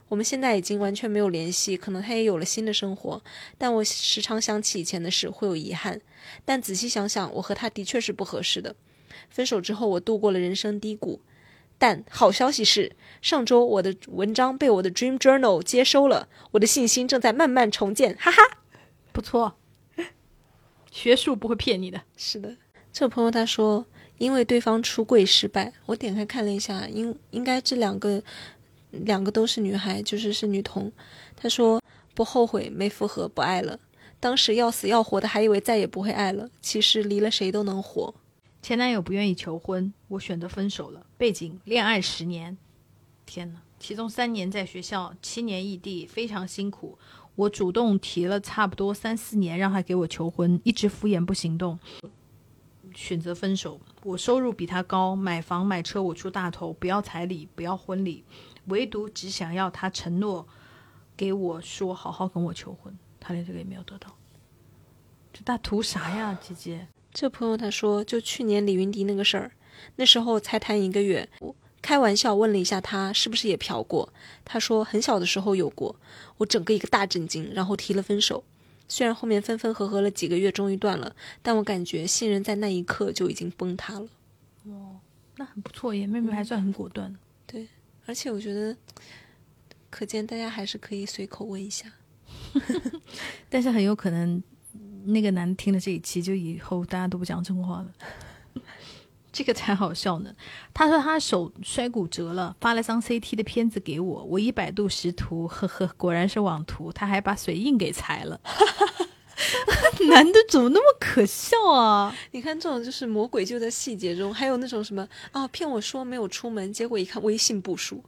我们现在已经完全没有联系，可能他也有了新的生活，但我时常想起以前的事，会有遗憾。但仔细想想，我和他的确是不合适的。分手之后，我度过了人生低谷，但好消息是，上周我的文章被我的 Dream Journal 接收了，我的信心正在慢慢重建，哈哈。不错，学术不会骗你的。是的，这个朋友他说，因为对方出柜失败，我点开看了一下，应应该这两个两个都是女孩，就是是女同。他说不后悔，没复合，不爱了。当时要死要活的，还以为再也不会爱了，其实离了谁都能活。前男友不愿意求婚，我选择分手了。背景：恋爱十年，天哪！其中三年在学校，七年异地，非常辛苦。我主动提了差不多三四年，让他给我求婚，一直敷衍不行动，选择分手。我收入比他高，买房买车我出大头，不要彩礼，不要婚礼，唯独只想要他承诺给我说好好跟我求婚。他连这个也没有得到，这大图啥呀，姐姐？这朋友他说，就去年李云迪那个事儿，那时候才谈一个月，我开玩笑问了一下他是不是也嫖过，他说很小的时候有过，我整个一个大震惊，然后提了分手。虽然后面分分合合了几个月，终于断了，但我感觉信任在那一刻就已经崩塌了。哦那很不错耶，妹妹还算很果断。对而且我觉得，可见大家还是可以随口问一下。但是很有可能那个男听了这一期，就以后大家都不讲真话了。这个才好笑呢。他说他手摔骨折了，发了张 CT 的片子给我，我一百度识图，呵呵，果然是网图。他还把水印给裁了。男的怎么那么可笑啊？你看这种就是魔鬼就在细节中，还有那种什么啊，骗我说没有出门，结果一看微信步数，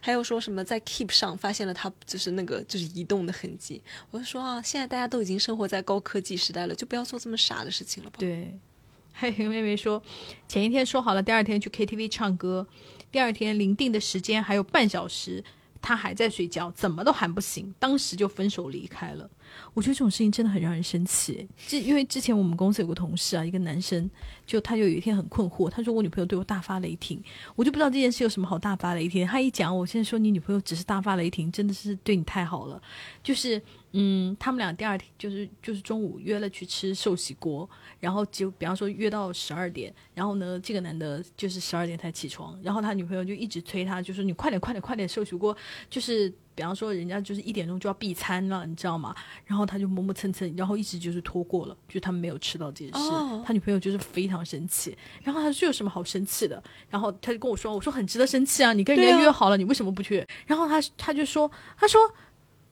还有说什么在 Keep 上发现了他就是那个就是移动的痕迹。我就说啊，现在大家都已经生活在高科技时代了，就不要做这么傻的事情了吧？对，还有一个妹妹说，前一天说好了第二天去 KTV 唱歌，第二天临定的时间还有半小时，他还在睡觉，怎么都喊不醒，当时就分手离开了。我觉得这种事情真的很让人生气。这因为之前我们公司有个同事啊，一个男生，就他就有一天很困惑，他说我女朋友对我大发雷霆，我就不知道这件事有什么好大发雷霆。他一讲，我现在说你女朋友只是大发雷霆，真的是对你太好了。就是嗯，他们俩第二天就是就是中午约了去吃寿喜锅，然后就比方说约到十二点，然后呢，这个男的就是十二点才起床，然后他女朋友就一直催他，就说你快点快点快点，寿喜锅就是。比方说，人家就是一点钟就要闭餐了，你知道吗？然后他就磨磨蹭蹭，然后一直就是拖过了，就他们没有吃到这件事。哦他女朋友就是非常生气，然后他说这有什么好生气的？然后他就跟我说，我说很值得生气啊，你跟人家约好了，你为什么不去？然后他他就说，他说。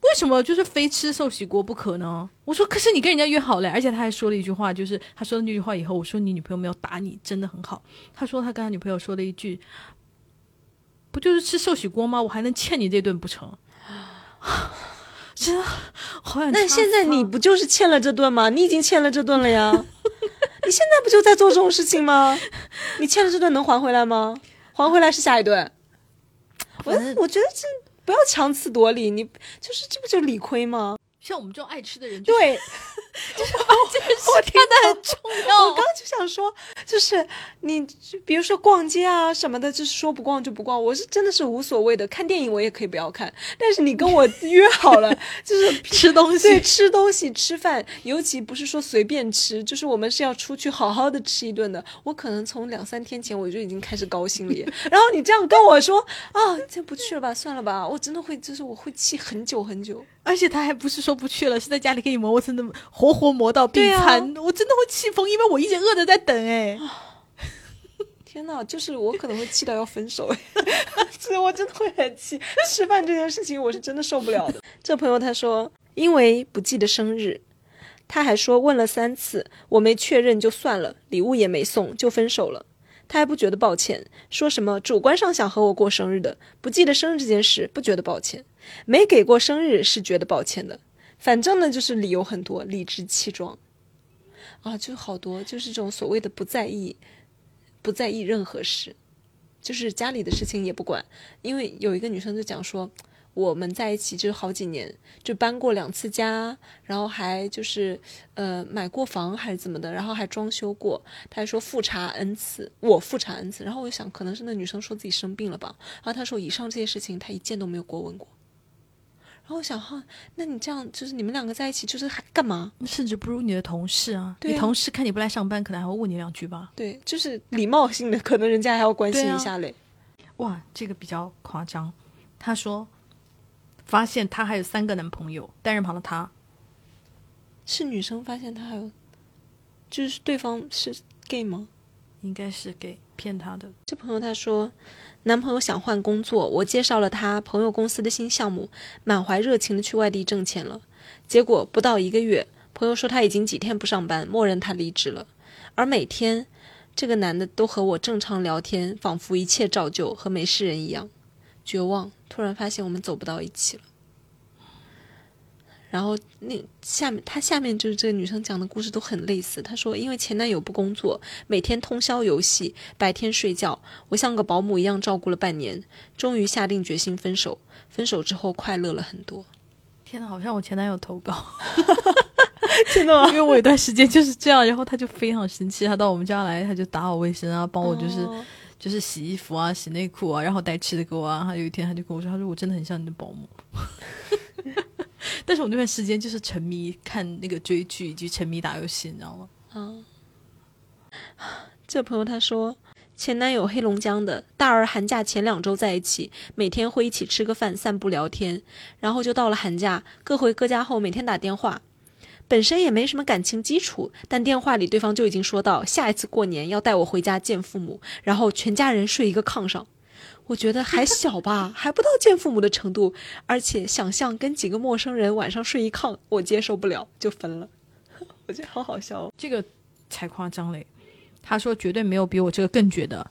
为什么就是非吃寿喜锅不可呢？我说，可是你跟人家约好了，而且他还说了一句话，就是他说了那句话以后，我说你女朋友没有打你，真的很好。他说他跟他女朋友说了一句，不就是吃寿喜锅吗？我还能欠你这顿不成？真的好想。那现在你不就是欠了这顿吗？你已经欠了这顿了呀，你现在不就在做这种事情吗？你欠了这顿能还回来吗？还回来是下一顿。我我觉得这不要强词夺理，你就是这不就理亏吗？像我们这种爱吃的人，就是对，我听的很重我要刚。刚就想说，就是你比如说逛街啊什么的，就是说不逛就不逛，我是真的是无所谓的。看电影我也可以不要看，但是你跟我约好了，就是 吃东西对，西，吃东西、吃饭，尤其不是说随便吃，就是我们是要出去好好的吃一顿的。我可能从两三天前我就已经开始高兴了耶，然后你这样跟我说啊，这不去了吧，算了吧，我真的会，就是我会气很久很久。而且他还不是说不去了，是在家里给你磨磨蹭蹭，活活磨到闭对啊，我真的会气疯，因为我一直饿着在等哎。天呐，就是我可能会气到要分手，是我真的会很气。吃饭这件事情，我是真的受不了的。这朋友他说，因为不记得生日，他还说问了三次，我没确认就算了，礼物也没送，就分手了。他还不觉得抱歉，说什么主观上想和我过生日的，不记得生日这件事不觉得抱歉，没给过生日是觉得抱歉的。反正呢，就是理由很多，理直气壮，啊，就好多，就是这种所谓的不在意，不在意任何事，就是家里的事情也不管。因为有一个女生就讲说，我们在一起就是好几年，就搬过两次家，然后还就是呃买过房还是怎么的，然后还装修过。她还说复查 n 次，我复查 n 次。然后我就想，可能是那女生说自己生病了吧。然后她说，以上这些事情她一件都没有过问过。然后我想哈，那你这样就是你们两个在一起就是还干嘛？甚至不如你的同事啊，对啊你同事看你不来上班，可能还会问你两句吧。对，就是礼貌性的，可能人家还要关心一下嘞。哇，这个比较夸张。他说，发现他还有三个男朋友，单人旁的他，是女生发现他还有，就是对方是 gay 吗？应该是给骗他的。这朋友他说，男朋友想换工作，我介绍了他朋友公司的新项目，满怀热情的去外地挣钱了。结果不到一个月，朋友说他已经几天不上班，默认他离职了。而每天，这个男的都和我正常聊天，仿佛一切照旧，和没事人一样。绝望，突然发现我们走不到一起了。然后那下面，他下面就是这个女生讲的故事都很类似。她说，因为前男友不工作，每天通宵游戏，白天睡觉，我像个保姆一样照顾了半年，终于下定决心分手。分手之后快乐了很多。天呐，好像我前男友投稿，真的因为我有段时间就是这样，然后他就非常生气，他到我们家来，他就打扫卫生啊，帮我就是、哦就是洗衣服啊、洗内裤啊，然后带吃的给我啊。他有一天他就跟我说，他说我真的很像你的保姆。但是我那段时间就是沉迷看那个追剧以及沉迷打游戏，你知道吗？嗯，这朋友他说，前男友黑龙江的，大二寒假前两周在一起，每天会一起吃个饭、散步、聊天，然后就到了寒假，各回各家后，每天打电话。本身也没什么感情基础，但电话里对方就已经说到下一次过年要带我回家见父母，然后全家人睡一个炕上。我觉得还小吧，还不到见父母的程度，而且想象跟几个陌生人晚上睡一炕，我接受不了，就分了。我觉得好好笑哦。这个才夸张嘞！他说绝对没有比我这个更绝的。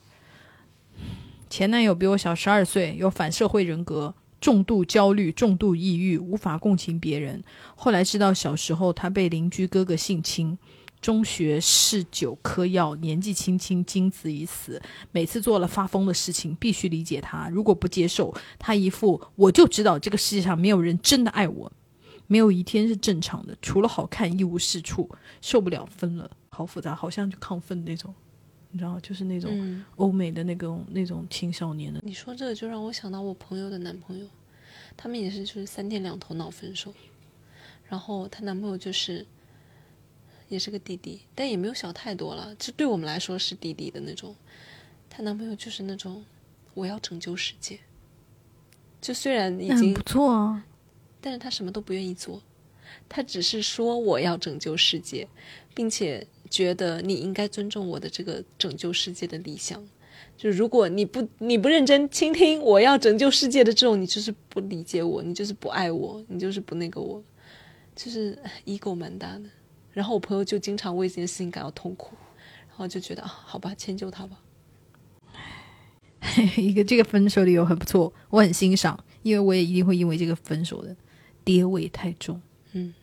前男友比我小十二岁，有反社会人格，重度焦虑、重度抑郁，无法共情别人。后来知道小时候他被邻居哥哥性侵，中学嗜酒嗑药，年纪轻轻精子已死。每次做了发疯的事情，必须理解他，如果不接受，他一副我就知道这个世界上没有人真的爱我，没有一天是正常的，除了好看一无是处，受不了分了。好复杂，好像就亢奋那种，你知道，就是那种嗯，欧美的那种那种青少年的。你说这个就让我想到我朋友的男朋友，他们也是就是三天两头闹分手，然后她男朋友就是也是个弟弟，但也没有小太多了，这对我们来说是弟弟的那种。她男朋友就是那种我要拯救世界，就虽然已经很不，错啊，但是他什么都不愿意做，他只是说我要拯救世界，并且觉得你应该尊重我的这个拯救世界的理想。就如果你不你不认真倾听我要拯救世界的这种，你就是不理解我，你就是不爱我，你就是不那个我，就是唉 ego 蛮大的。然后我朋友就经常为这件事情感到痛苦，然后就觉得啊，好吧，迁就他吧。一个这个分手理由很不错，我很欣赏，因为我也一定会因为这个分手的。爹味太重，嗯，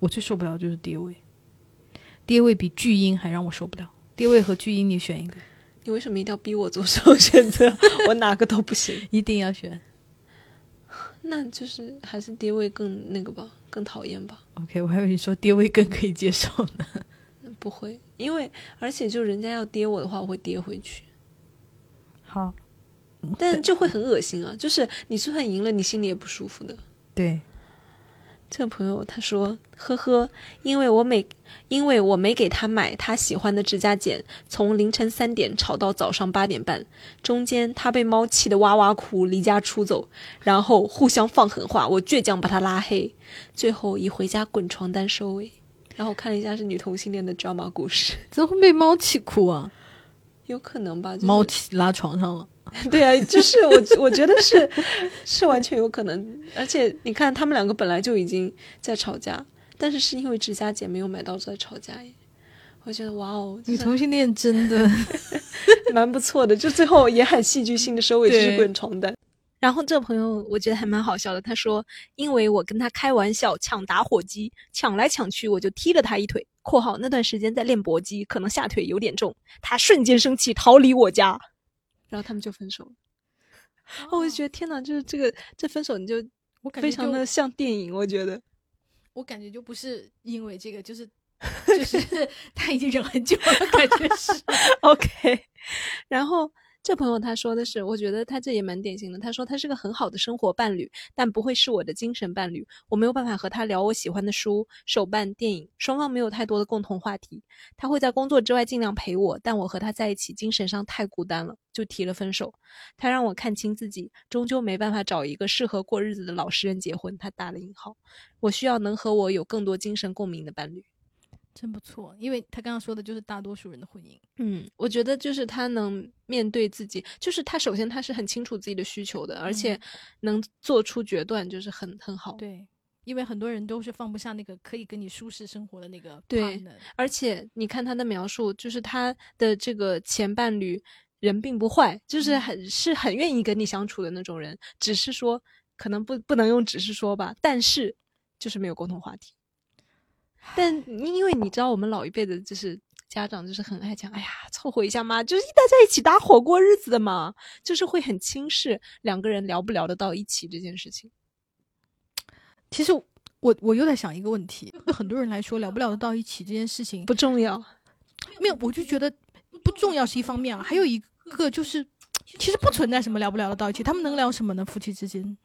我最受不了的就是爹味，爹味比巨婴还让我受不了。爹味和巨婴，你选一个，你为什么一定要逼我做这种选择？我哪个都不行。一定要选。那就是还是爹味更那个吧，更讨厌吧。OK，我还以为你说跌位更可以接受呢。不会，因为而且就人家要跌我的话，我会跌回去，好，但就会很恶心啊！就是你就算赢了，你心里也不舒服的。对，这个朋友他说：“呵呵，因为我每因为我没给他买他喜欢的指甲剪，从凌晨三点吵到早上八点半，中间他被猫气得哇哇哭，离家出走，然后互相放狠话，我倔强把他拉黑，最后以回家滚床单收尾。然后我看了一下是女同性恋的 drama 故事，怎么会被猫气哭啊？有可能吧？就是、猫气拉床上了。对啊，就是我我觉得是是完全有可能，而且你看他们两个本来就已经在吵架，但是是因为指甲剪没有买到在吵架耶。我觉得哇哦，女同性恋真的。蛮不错的，就最后也很戏剧性的收尾就是滚床单。然后这个朋友我觉得还蛮好笑的，他说因为我跟他开玩笑抢打火机，抢来抢去我就踢了他一腿（括号那段时间在练搏击，可能下腿有点重），他瞬间生气逃离我家，然后他们就分手了。哦，我就觉得天哪，就是这个这分手你就我感觉就非常的像电影，我觉得。我感觉就不是因为这个，就是就是 他已经忍很久了，感觉是 OK，然后这朋友他说的是，我觉得他这也蛮典型的。他说他是个很好的生活伴侣，但不会是我的精神伴侣。我没有办法和他聊我喜欢的书、手办、电影，双方没有太多的共同话题。他会在工作之外尽量陪我，但我和他在一起精神上太孤单了，就提了分手。他让我看清自己，终究没办法找一个适合过日子的老实人结婚。他打了引号，我需要能和我有更多精神共鸣的伴侣。真不错。因为他刚刚说的就是大多数人的婚姻，嗯，我觉得就是他能面对自己，就是他首先他是很清楚自己的需求的，而且嗯能做出决断，就是很很好。对，因为很多人都是放不下那个可以跟你舒适生活的那个对而且你看他的描述，就是他的这个前伴侣人并不坏，就是嗯很是很愿意跟你相处的那种人，只是说可能不不能用只是说吧，但是就是没有共同话题。但因为你知道，我们老一辈的就是家长就是很爱讲，哎呀，凑合一下嘛，就是大家一起搭伙过日子的嘛，就是会很轻视两个人聊不聊得到一起这件事情。其实我我又在想一个问题，对很多人来说聊不聊得到一起这件事情不重要，没有，我就觉得不重要是一方面啊，还有一个就是，其实不存在什么聊不聊得到一起，他们能聊什么呢？夫妻之间，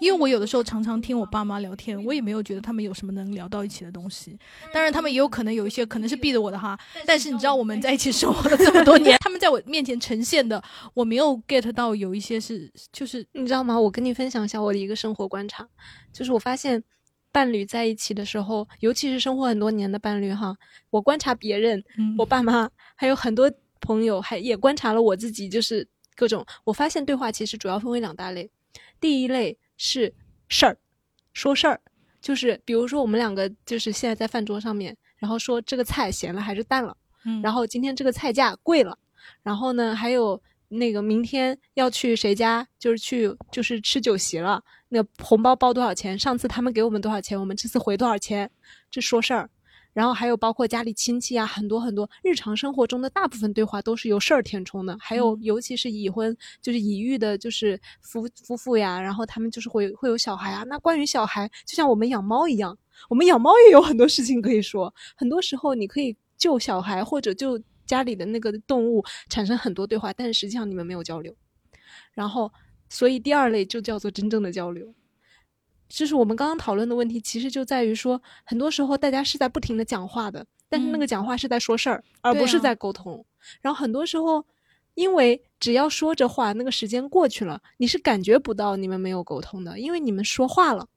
因为我有的时候常常听我爸妈聊天，我也没有觉得他们有什么能聊到一起的东西。当然，他们也有可能有一些可能是逼着我的哈，但是你知道我们在一起生活了这么多年，他们在我面前呈现的，我没有 get 到有一些是就是你知道吗？我跟你分享一下我的一个生活观察，就是我发现伴侣在一起的时候，尤其是生活很多年的伴侣哈，我观察别人，嗯我爸妈还有很多朋友，还也观察了我自己，就是各种，我发现对话其实主要分为两大类，第一类是事儿，说事儿。就是比如说我们两个就是现在在饭桌上面，然后说这个菜咸了还是淡了，嗯然后今天这个菜价贵了，然后呢还有那个明天要去谁家，就是去就是吃酒席了，那个红包包多少钱？上次他们给我们多少钱？我们这次回多少钱？这说事儿。然后还有包括家里亲戚啊，很多很多日常生活中的大部分对话都是由事儿填充的。还有嗯尤其是已婚就是已育的，就是夫夫妇呀，然后他们就是会会有小孩啊。那关于小孩，就像我们养猫一样，我们养猫也有很多事情可以说。很多时候你可以救小孩或者就家里的那个动物产生很多对话，但是实际上你们没有交流。然后，所以第二类就叫做真正的交流。就是我们刚刚讨论的问题，其实就在于说，很多时候大家是在不停的讲话的，但是那个讲话是在说事儿，而不是在沟通。然后很多时候，因为只要说着话，那个时间过去了，你是感觉不到你们没有沟通的，因为你们说话了。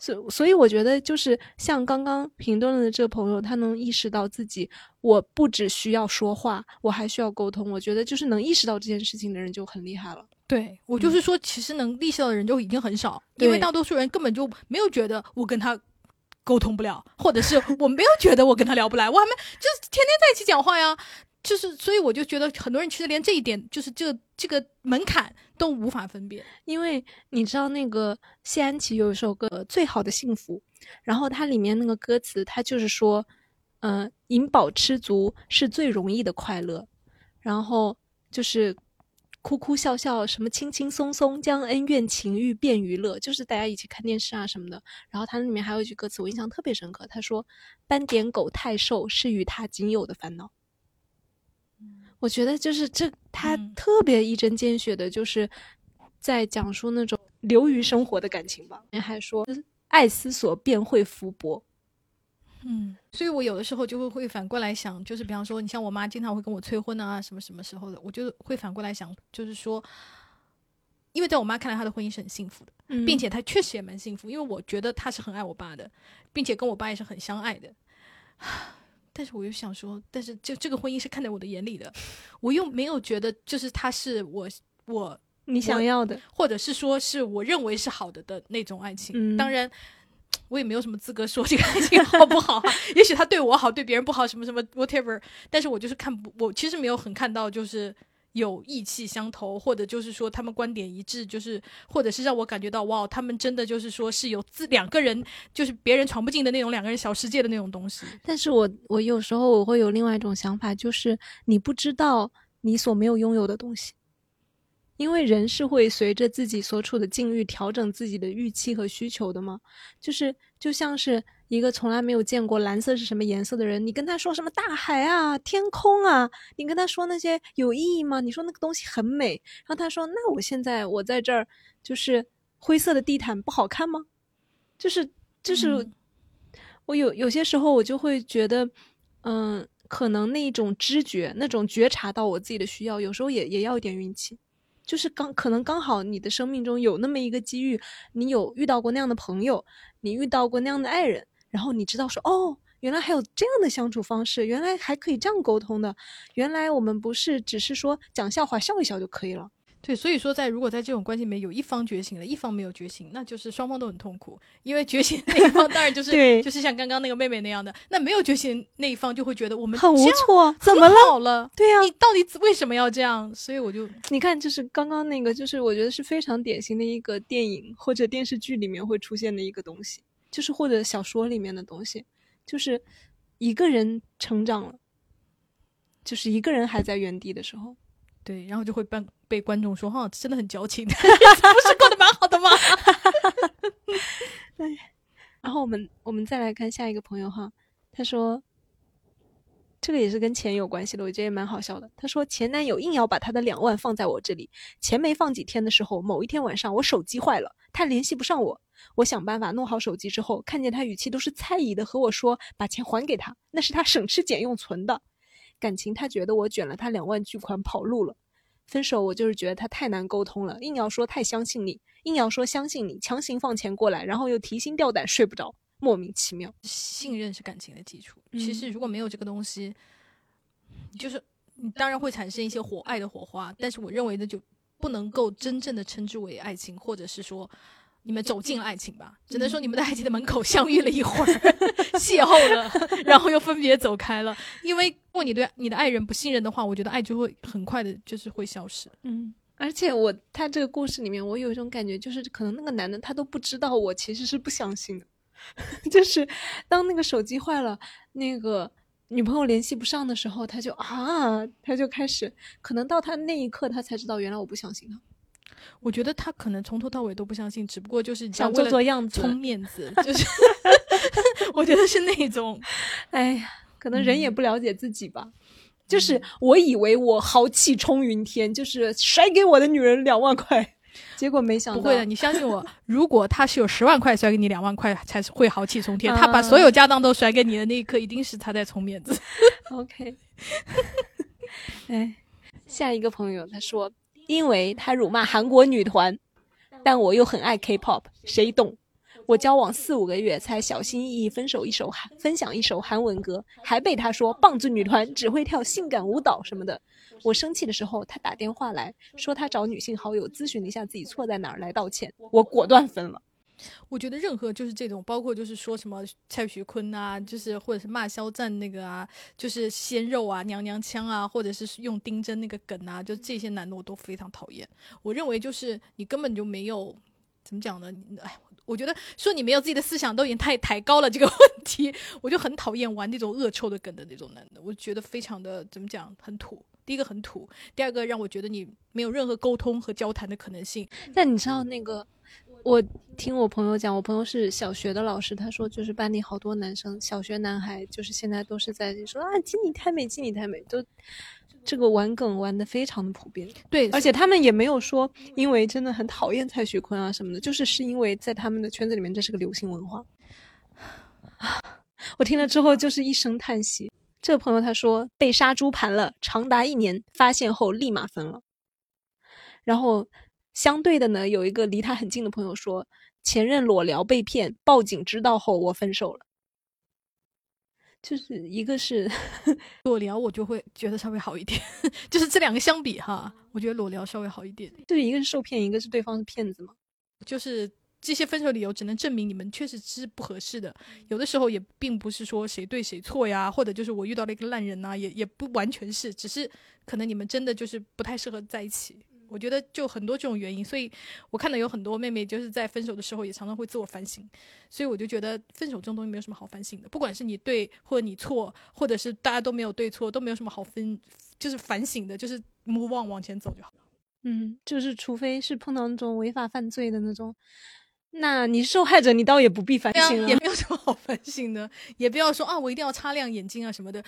所所以，我觉得就是像刚刚评论的这个朋友，他能意识到自己，我不只需要说话，我还需要沟通。我觉得就是能意识到这件事情的人就很厉害了。对我就是说，其实能意识到的人就已经很少，因为大多数人根本就没有觉得我跟他沟通不了，或者是我没有觉得我跟他聊不来，我还没就是天天在一起讲话呀。就是，所以我就觉得很多人其实连这一点，就是这个这个门槛都无法分辨。因为你知道那个谢安琪有一首歌《最好的幸福》，然后它里面那个歌词，它就是说，嗯、饮饱吃足是最容易的快乐，然后就是哭哭笑笑，什么轻轻松松将恩怨情欲变娱乐，就是大家一起看电视啊什么的。然后它里面还有一句歌词，我印象特别深刻，他说：“斑点狗太瘦是与他仅有的烦恼。”我觉得就是这，他特别一针见血的，就是在讲述那种流于生活的感情吧。还说，爱思索便会福薄。嗯，所以我有的时候就会会反过来想，就是比方说，你像我妈经常会跟我催婚啊，什么什么时候的，我就会反过来想，就是说，因为在我妈看来，她的婚姻是很幸福的，嗯。并且她确实也蛮幸福，因为我觉得她是很爱我爸的，并且跟我爸也是很相爱的。但是我又想说，但是就这个婚姻是看在我的眼里的，我又没有觉得就是他是我我你想要的，或者是说是我认为是好的的那种爱情。嗯。当然，我也没有什么资格说这个爱情好不好啊。也许他对我好，对别人不好，什么什么 whatever。但是我就是看不，我其实没有很看到就是。有意气相投，或者就是说他们观点一致，就是或者是让我感觉到哇，他们真的就是说是有自两个人，就是别人闯不进的那种两个人小世界的那种东西。但是我我有时候我会有另外一种想法，就是你不知道你所没有拥有的东西，因为人是会随着自己所处的境遇调整自己的预期和需求的嘛。就是就像是一个从来没有见过蓝色是什么颜色的人，你跟他说什么大海啊、天空啊，你跟他说那些有意义吗？你说那个东西很美，然后他说那我现在我在这儿就是灰色的地毯不好看吗？就是就是。嗯我有有些时候我就会觉得，嗯，可能那一种知觉，那种觉察到我自己的需要，有时候也也要一点运气。就是刚可能刚好你的生命中有那么一个机遇，你有遇到过那样的朋友，你遇到过那样的爱人，然后你知道说哦，原来还有这样的相处方式，原来还可以这样沟通的，原来我们不是只是说讲笑话笑一笑就可以了。对，所以说在如果在这种关系里面有一方觉醒了，一方没有觉醒，那就是双方都很痛苦。因为觉醒那一方当然就是对就是像刚刚那个妹妹那样的，那没有觉醒那一方就会觉得我们很无措，怎么了？好了？对呀、你到底为什么要这样？所以我就你看，就是刚刚那个，就是我觉得是非常典型的一个电影或者电视剧里面会出现的一个东西，就是或者小说里面的东西，就是一个人成长了，就是一个人还在原地的时候，对，然后就会被被观众说哈，真的很矫情，不是过得蛮好的吗？然后我们我们再来看下一个朋友哈，他说，这个也是跟钱有关系的，我觉得也蛮好笑的。他说前男友硬要把他的两万放在我这里，钱没放几天的时候，某一天晚上我手机坏了，他联系不上我，我想办法弄好手机之后，看见他语气都是猜疑的和我说把钱还给他，那是他省吃俭用存的。感情他觉得我卷了他两万巨款跑路了。分手我就是觉得他太难沟通了，硬要说太相信你，硬要说相信你，强行放钱过来，然后又提心吊胆睡不着，莫名其妙。信任是感情的基础。嗯其实如果没有这个东西，就是你当然会产生一些火爱的火花，但是我认为的，就不能够真正的称之为爱情，或者是说，你们走进了爱情吧，只能说你们在爱情的门口相遇了一会儿，邂逅了，然后又分别走开了。因为如果你对你的爱人不信任的话，我觉得爱就会很快的，就是会消失。嗯，而且我他这个故事里面，我有一种感觉，就是可能那个男的他都不知道我其实是不相信的，就是当那个手机坏了，那个女朋友联系不上的时候，他就啊，他就开始，可能到他那一刻，他才知道原来我不相信他。我觉得他可能从头到尾都不相信，只不过就是想做做样子，充面子，就是 我觉得是那种，哎呀，可能人也不了解自己吧。就是我以为我豪气冲云天，就是甩给我的女人两万块，结果没想到不会的。你相信我，如果他是有十万块甩给你两万块，才是会豪气冲天。他把所有家当都甩给你的那一刻，一定是他在充面子。OK，哎，下一个朋友他说。因为他辱骂韩国女团，但我又很爱 K-pop，谁懂？我交往四五个月才小心翼翼分手一首韩 分享一首韩文歌，还被他说棒子女团只会跳性感舞蹈什么的。我生气的时候，他打电话来说他找女性好友咨询了一下自己错在哪儿来道歉，我果断分了。我觉得任何就是这种，包括就是说什么蔡徐坤啊，就是或者是骂肖战那个啊，就是鲜肉啊、娘娘腔啊，或者是用丁真那个梗啊，就这些男的我都非常讨厌。我认为就是你根本就没有怎么讲呢？哎，我觉得说你没有自己的思想都已经太抬高了这个问题，我就很讨厌玩那种恶臭的梗的那种男的，我觉得非常的怎么讲，很土。第一个很土，第二个让我觉得你没有任何沟通和交谈的可能性。但你知道那个？我听我朋友讲，我朋友是小学的老师，他说就是班里好多男生，小学男孩就是现在都是在说啊，经理太美，经理太美，都这个玩梗玩的非常的普遍。对，而且他们也没有说因为真的很讨厌蔡徐坤啊什么的，就是是因为在他们的圈子里面这是个流行文化。我听了之后就是一声叹息。这个朋友他说被杀猪盘了长达一年，发现后立马分了，然后。相对的呢，有一个离他很近的朋友说，前任裸聊被骗，报警知道后我分手了。就是一个是 裸聊，我就会觉得稍微好一点。就是这两个相比哈，我觉得裸聊稍微好一点。对，一个是受骗，一个是对方是骗子嘛。就是这些分手理由只能证明你们确实是不合适的。有的时候也并不是说谁对谁错呀，或者就是我遇到了一个烂人呐，也也不完全是，只是可能你们真的就是不太适合在一起。我觉得就很多这种原因，所以我看到有很多妹妹就是在分手的时候也常常会自我反省，所以我就觉得分手这种东西没有什么好反省的，不管是你对或者你错，或者是大家都没有对错，都没有什么好分，就是反省的，就是 move on 往前走就好。嗯，就是除非是碰到那种违法犯罪的那种，那你受害者你倒也不必反省，也没有什么好反省的，也不要说啊我一定要擦亮眼睛啊什么的。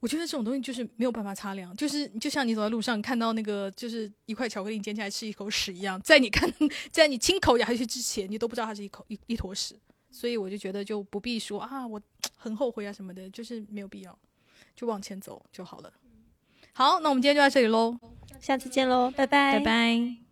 我觉得这种东西就是没有办法擦亮，就是就像你走在路上看到那个就是一块巧克力捡起来吃一口屎一样，在你看在你亲口咬下去之前，你都不知道它是一口一一坨屎，所以我就觉得就不必说啊我 很后悔啊什么的，就是没有必要，就往前走就好了。好，那我们今天就到这里喽，下次见喽，拜拜，拜拜。